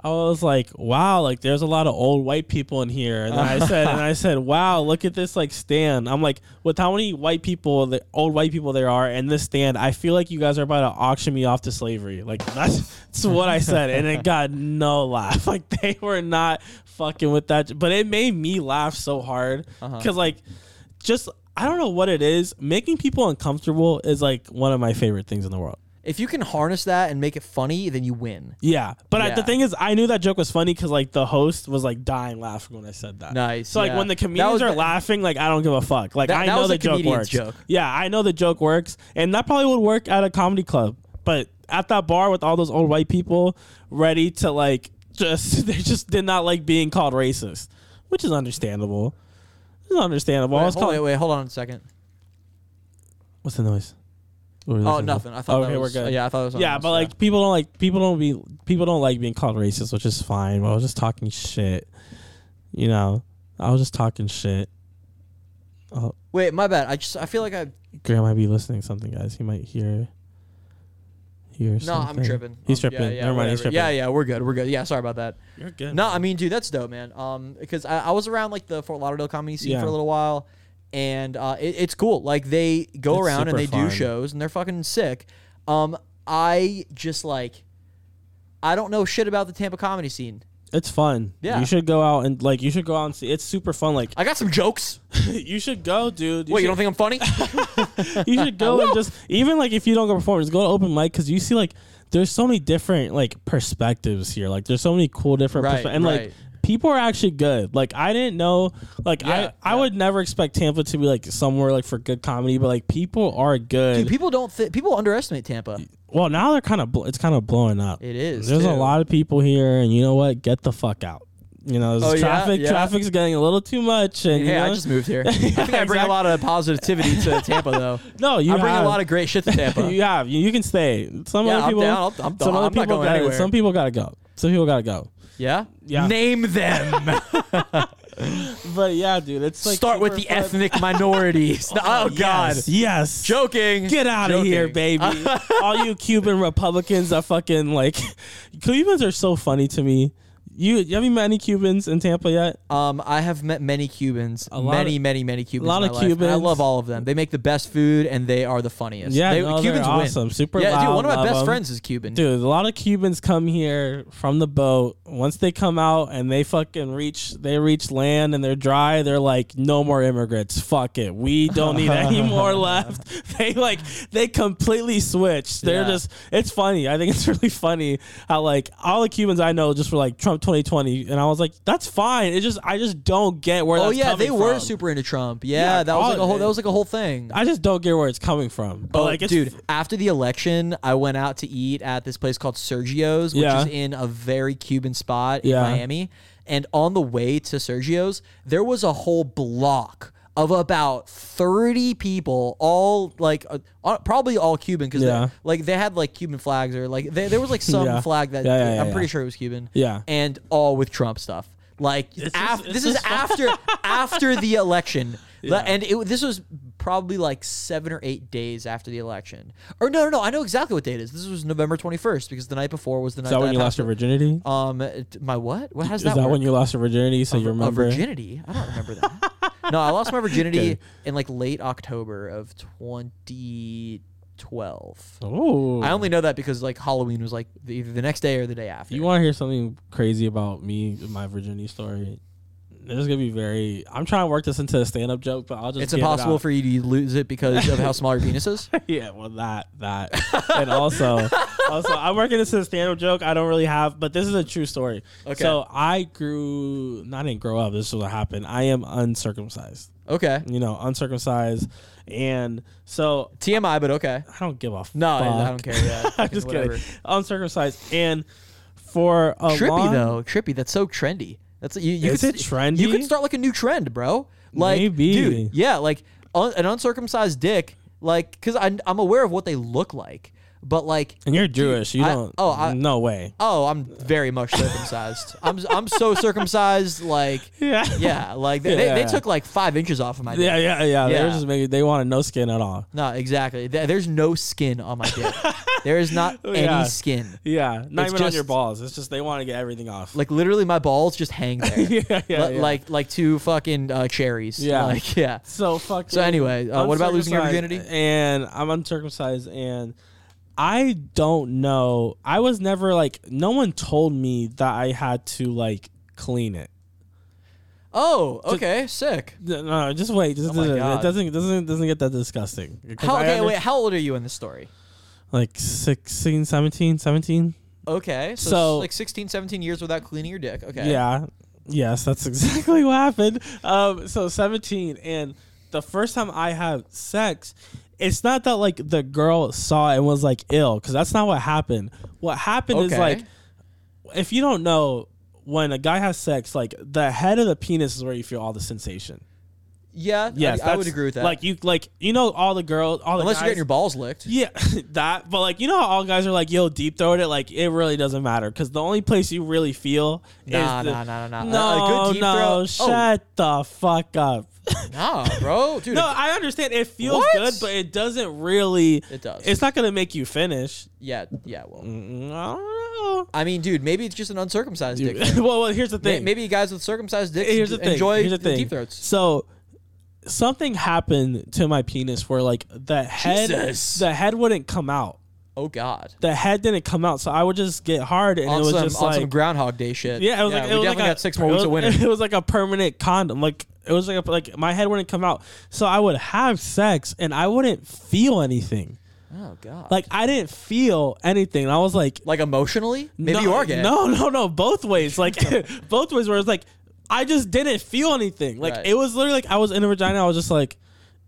I was like, wow, like there's a lot of old white people in here. And I said, and I said, wow, look at this like stand. I'm like, with how many white people, the old white people there are in this stand, I feel like you guys are about to auction me off to slavery. Like that's, that's what I said, and it got no laugh. Like they were not fucking with that, but it made me laugh so hard Uh-huh. because like, just I don't know what it is. Making people uncomfortable is like one of my favorite things in the world. if you can harness that and make it funny, then you win. Yeah, but I, the Yeah. thing is, I knew that joke was funny because like the host was like dying laughing when I said that. Nice, So like yeah. when the That comedians was are the- laughing, like I don't give a fuck. Like That- I that know was the a joke comedian's works. joke. Yeah, I know the joke works, and that probably would work at a comedy club. But at that bar with all those old white people ready to like just they just did not like being called racist, which is understandable. It's understandable. I Wait, was hold, called- wait, wait, hold on a second. What's the noise? What Oh, nothing. I thought Okay, that we're good. Yeah, I thought it was. Yeah, else, but like people don't like people don't be people don't like being called racist, which is fine. But I was just talking shit. You know, I was just talking shit. Oh, wait, my bad. I just I feel like I Graham might be listening to something, guys. He might hear. Hear no, something. I'm tripping. He's Um, tripping. Yeah, Never mind. He's whatever. tripping. Yeah, yeah, we're good. We're good. Yeah, sorry about that. You're good. No, I mean, dude, that's dope, man. Um, because I, I was around like the Fort Lauderdale comedy scene Yeah. for a little while, and uh, it, it's cool. Like they go It's around and super they do shows, and they're fucking sick. Um, I just like, I don't know shit about the Tampa comedy scene. It's fun. Yeah. you should go out and like you should go out and see. It's super fun. Like I got some jokes. you should go, dude. Wait, you don't think I'm funny? you should go and just even like if you don't go perform, just go to open mic because you see like there's so many different like perspectives here. Like there's so many cool different Right, perspe- and right. like people are actually good. Like I didn't know like Yeah, I I would never expect Tampa to be like somewhere like for good comedy, but like people are good. Dude, people don't. Th- people underestimate Tampa. Well, now they're kind of bl- it's kind of blowing up. It is. There's too. a lot of people here, and you know what? Get the fuck out. You know, Oh, traffic Yeah. traffic's getting a little too much, and Hey, you I just moved here. I think I bring a lot of positivity to Tampa, though. no, you I bring have, a lot of great shit to Tampa. you have you, you can stay. Some Yeah, other I'm people, down. I'm- some I'm other not people going gotta, some people gotta go. Some people gotta go. yeah. Yeah. Name them. But yeah, dude, it's like Start with super the fun. ethnic minorities. oh, God. Yes, yes. Joking. Get out of here, baby! All you Cuban Republicans are fucking like Cubans are so funny to me. You, have you met any Cubans in Tampa yet? Um, I have met many Cubans, A lot many, of- many, many Cubans. A lot of life, and I love all of them. They make the best food, and they are the funniest. Yeah, they, no, Cubans win. awesome. Super yeah, dude. One of my best best 'em. friends is Cuban. Dude, a lot of Cubans come here from the boat. Once they come out and they fucking reach, they reach land and they're dry. They're like, no more immigrants. Fuck it. We don't need any more left. They like, they completely switched. They're Yeah. just, it's funny. I think it's really funny how like all the Cubans I know just were like Trump 2020, and I was like, that's fine. It just, I just don't get where. Oh yeah, they were from. super into Trump. Yeah, Yeah, that was all- like a whole. That was like a whole thing. I just don't get where it's coming from. But Oh, like, it's, dude, after the election, I went out to eat at this place called Sergio's, which Yeah. is in a very Cuban spot in Yeah. Miami. And on the way to Sergio's, there was a whole block of about 30 people, all like uh, uh, probably all Cuban because Yeah. like they had like Cuban flags or like they, there was like some Yeah. flag that Yeah, yeah, yeah, I'm pretty sure it was Cuban. Yeah. And all with Trump stuff. Like It's af- just- it's this is after after the election. Yeah. And it, this was probably like seven or eight days after the election. Or no, no, no. I know exactly what date it is. This was November 21st because the night before was the night is that when I you lost your virginity? Um, my what? What has Is that? that work? when you lost your virginity? So you A remember? virginity? I don't remember that. no, I lost my virginity Okay. in like late October of 2012. Oh, I only know that because like Halloween was like the, either the next day or the day after. You want to hear something crazy about me, my virginity story? This is gonna be very. I'm trying to work this into a stand-up joke, but I'll just. It's it impossible out. for you to lose it because of how small your penis is. yeah, well, that that, and also, also, I'm working this as a stand-up joke. I don't really have, but this is a true story. Okay. So I grew. I didn't grow up. This is what happened. I am uncircumcised. Okay. You know, uncircumcised, and so TMI, but okay. I don't give a fuck. No, I don't care. Yeah, I'm just whatever. kidding. Uncircumcised, and for a Trippy long, though, trippy. That's so trendy. That's you. you Is could, it trendy? You could start like a new trend, bro. Like, Maybe. dude, yeah, like un, an uncircumcised dick, like, because I'm I'm aware of what they look like, but like, And you're Jewish. You I- don't. oh, I- no way. oh, I'm very much circumcised. I'm I'm so circumcised, like, Yeah. yeah, like they, they, Yeah. they took like five inches off of my dick. Yeah, yeah, yeah. They're just making. They want no skin at all. No, exactly. There's no skin on my dick. there is not any Yeah. skin. Yeah, not It's even on your balls. It's just they want to get everything off. Like literally, my balls just hang there. yeah, yeah, Li- yeah. Like like two fucking uh, cherries. Yeah. Like yeah. so fucking. So anyway, uh, what about losing your virginity? And I'm uncircumcised, and I don't know. I was never like. No one told me that I had to like clean it. Oh, okay, sick. No, no, just wait. Just, Oh it doesn't doesn't doesn't get that disgusting. How, okay, wait. How old are you in this story? Like 16, 17, 17? Okay, so, So- like 16, 17 years without cleaning your dick. Okay. Yeah. Yes, that's exactly what happened. Um, so 17, and the first time I had sex, it's not that like the girl saw it and was like ill, because that's not what happened. What happened is Okay. like, if you don't know, when a guy has sex, like the head of the penis is where you feel all the sensation. Yeah. Yes, I, I would agree with that. Like you, like you know, all the girls, all the unless guys, you're getting your balls licked. Yeah, that. But like, you know how all guys are like, "Yo, deep throat it." Like, it really doesn't matter because the only place you really feel Nah, is the, nah, nah, nah, nah. No, a good deep no, throat- oh. shut the fuck up. Nah, bro, dude. no, I understand it feels What? good, but it doesn't really. it does. It's not gonna make you finish. yeah, yeah. Well, Mm, I don't know. I mean, dude, maybe it's just an uncircumcised know. dick. well, well, here's the thing. Maybe guys with circumcised dicks here's the thing. enjoy here's the thing. deep throats. So something happened to my penis where like the head, Jesus. the head wouldn't come out. Oh God. The head didn't come out, so I would just get hard, and on it was some, just on like some Groundhog Day shit. Yeah, it was like we it was definitely like a, got six more it weeks was, of winter. It was like a permanent condom. Like it was like a, like my head wouldn't come out, so I would have sex and I wouldn't feel anything. Oh God. Like I didn't feel anything. I was like, like emotionally, maybe no, you are gay. No, no, no, both ways. Like both ways. Where it's like I just didn't feel anything. Like Right. it was literally like I was in a vagina. I was just like,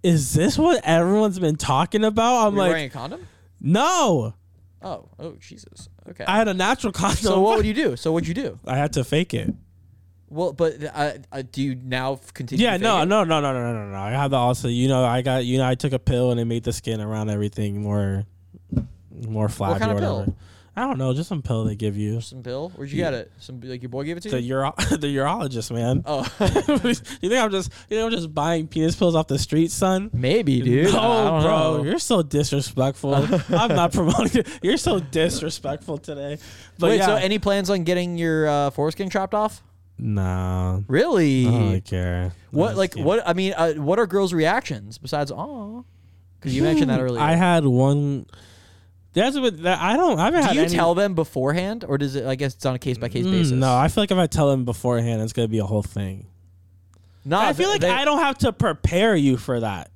is this what everyone's been talking about? I'm Were like, wearing a condom? no. Oh, oh Jesus. Okay. I had a natural condom. so what would you do? So what'd you do? I had to fake it. Well, but uh, uh, do you now continue? Yeah, to no, it? no, no, no, no, no, no, no. I have the also, you know, I got, you know, I took a pill and it made the skin around everything more, more flabby kind or of pill? I don't know, just some pill they give you. Some pill? Where'd you Yeah. get it? Some like your boy gave it to The you? uro- the urologist, man. Oh, you think I'm just, you know, I'm just buying penis pills off the street, son? maybe, dude. No, bro, know. you're so disrespectful. I'm not promoting. it. You're so disrespectful today. But Wait, yeah, so any plans on getting your uh, foreskin chopped off? nah, Really? I don't care. What like what? I mean, uh, what are girls' reactions besides oh? Because you mentioned that earlier. I had one. That's what that I don't. I haven't Do you any, tell them beforehand, or does it? I guess it's on a case by case Mm, basis. No, I feel like if I tell them beforehand, it's gonna be a whole thing. no. I feel like they, I don't have to prepare you for that.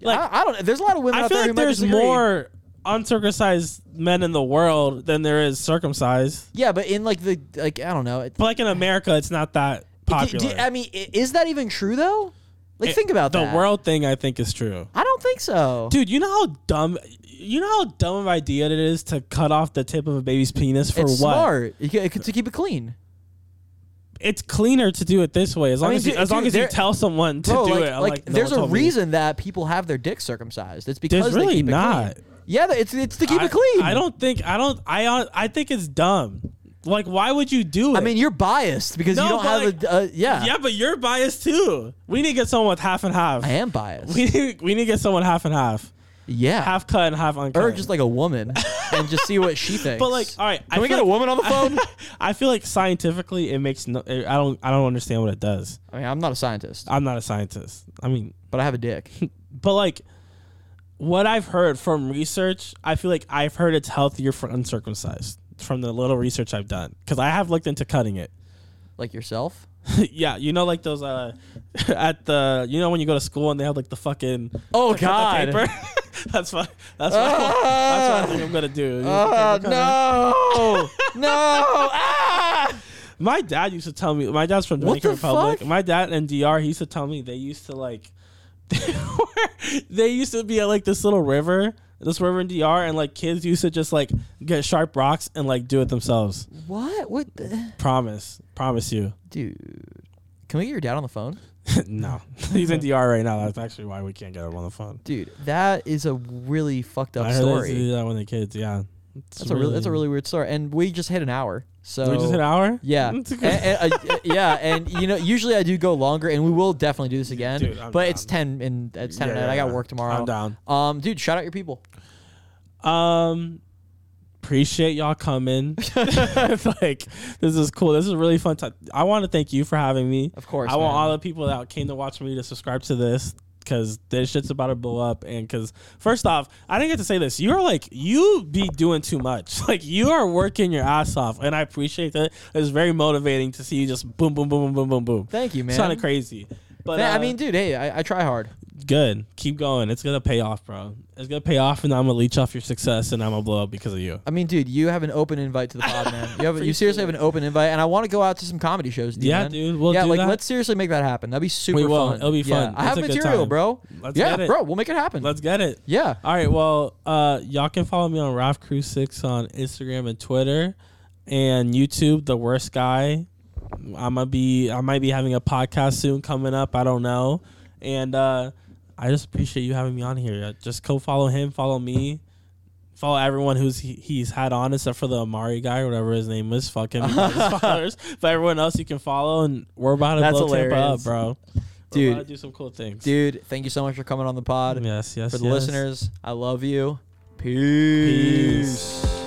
Like I, I don't. There's a lot of women I out feel there like there's more uncircumcised men in the world than there is circumcised. Yeah, but in like the like I don't know. But like in America, it's not that popular. do- I mean, is that even true though? Like, It- think about the that. world thing. I think is true. I don't think so. Dude, you know how dumb, you know how dumb of idea it is to cut off the tip of a baby's penis for it's what? smart. You can, to keep it clean. It's cleaner to do it this way. As long mean, as you, dude- as long dude, as you tell someone to Bro, do like, it. I'm like, like, no there's a told me. reason that people have their dicks circumcised. It's because There's they really keep it not. clean. Yeah, it's it's to keep I, it clean. I don't think I don't I I think it's dumb. Like, why would you do it? I mean, you're biased because No, you don't have like, a. Uh, yeah, yeah, but you're biased too. We need to get someone with half and half. I am biased. We need, we need to get someone half and half, yeah, half cut and half uncut. or just like a woman, and just see what she thinks. but like, all right, can we get a woman on the phone? I feel like scientifically, it makes no. I don't. I don't understand what it does. I mean, I'm not a scientist, I'm not a scientist. I mean, but I have a dick. but like, what I've heard from research, I feel like I've heard it's healthier for uncircumcised from the little research I've done because I have looked into cutting it. like yourself. yeah, you know, like those uh, at the you know when you go to school and they have like the fucking Oh God. paper? that's what that's what, that's what I think I'm gonna do. Ah, cutter. no, no, ah! My dad used to tell me. My dad's from What Dominican the Republic. fuck? My dad and DR, he used to tell me they used to like. They used to be at like this little river, this river in DR, and like kids used to just like get sharp rocks and like do it themselves. What? What? The? Promise, promise you. Dude, can we get your dad on the phone? no, he's in DR right now. That's actually why we can't get him on the phone. Dude, that is a really fucked up I heard they story. do that when they're kids. Yeah, It's That's a really that's a really weird story. And we just hit an hour. So Did we just hit an hour? Yeah, and, and, uh, yeah, and you know, usually I do go longer, and we will definitely do this again. Dude, I'm but it's ten and it's ten Yeah, at night. I got yeah. work tomorrow. I'm down. Um, dude, shout out your people. Um, appreciate y'all coming. like this is cool. This is really fun. Time. I want to thank you for having me. Of course, I want all the people that came to watch me to subscribe to this because this shit's about to blow up. And because first off, I didn't get to say this. You're like you be doing too much. Like you are working your ass off, and I appreciate that. It's very motivating to see you just boom, boom, boom, boom, boom, boom, boom. Thank you, man. It's kind of crazy. But Man, I uh, mean, dude, hey, I, I try hard. Good. Keep going. It's gonna pay off, bro. It's gonna pay off, and I'm gonna leech off your success, and I'm gonna blow up because of you. I mean, dude, you have an open invite to the pod, man. You have you seriously have an open invite, and I want to go out to some comedy shows. Dude, Yeah, man. dude, we'll yeah, like that. let's seriously make that happen. That'd be super We will. fun. It'll be Yeah. fun. I have It's a good material, bro. Let's yeah, get it. bro, we'll make it happen. Let's get it. yeah. All right. Well, uh, y'all can follow me on Raf Crew Six on Instagram and Twitter, and YouTube. The worst guy. I'm gonna be. I might be having a podcast soon coming up. I don't know. And uh, I just appreciate you having me on here. Uh, Just go follow him. Follow me. Follow everyone who's he, he's had on, except for the Amari guy, whatever his name is. Fuck him, he got his followers. But everyone else you can follow, and we're about to That's blow Tampa up, bro. We're Dude. about to do some cool things. Dude, thank you so much for coming on the pod. Yes, yes. For the yes. listeners, I love you. Peace. Peace.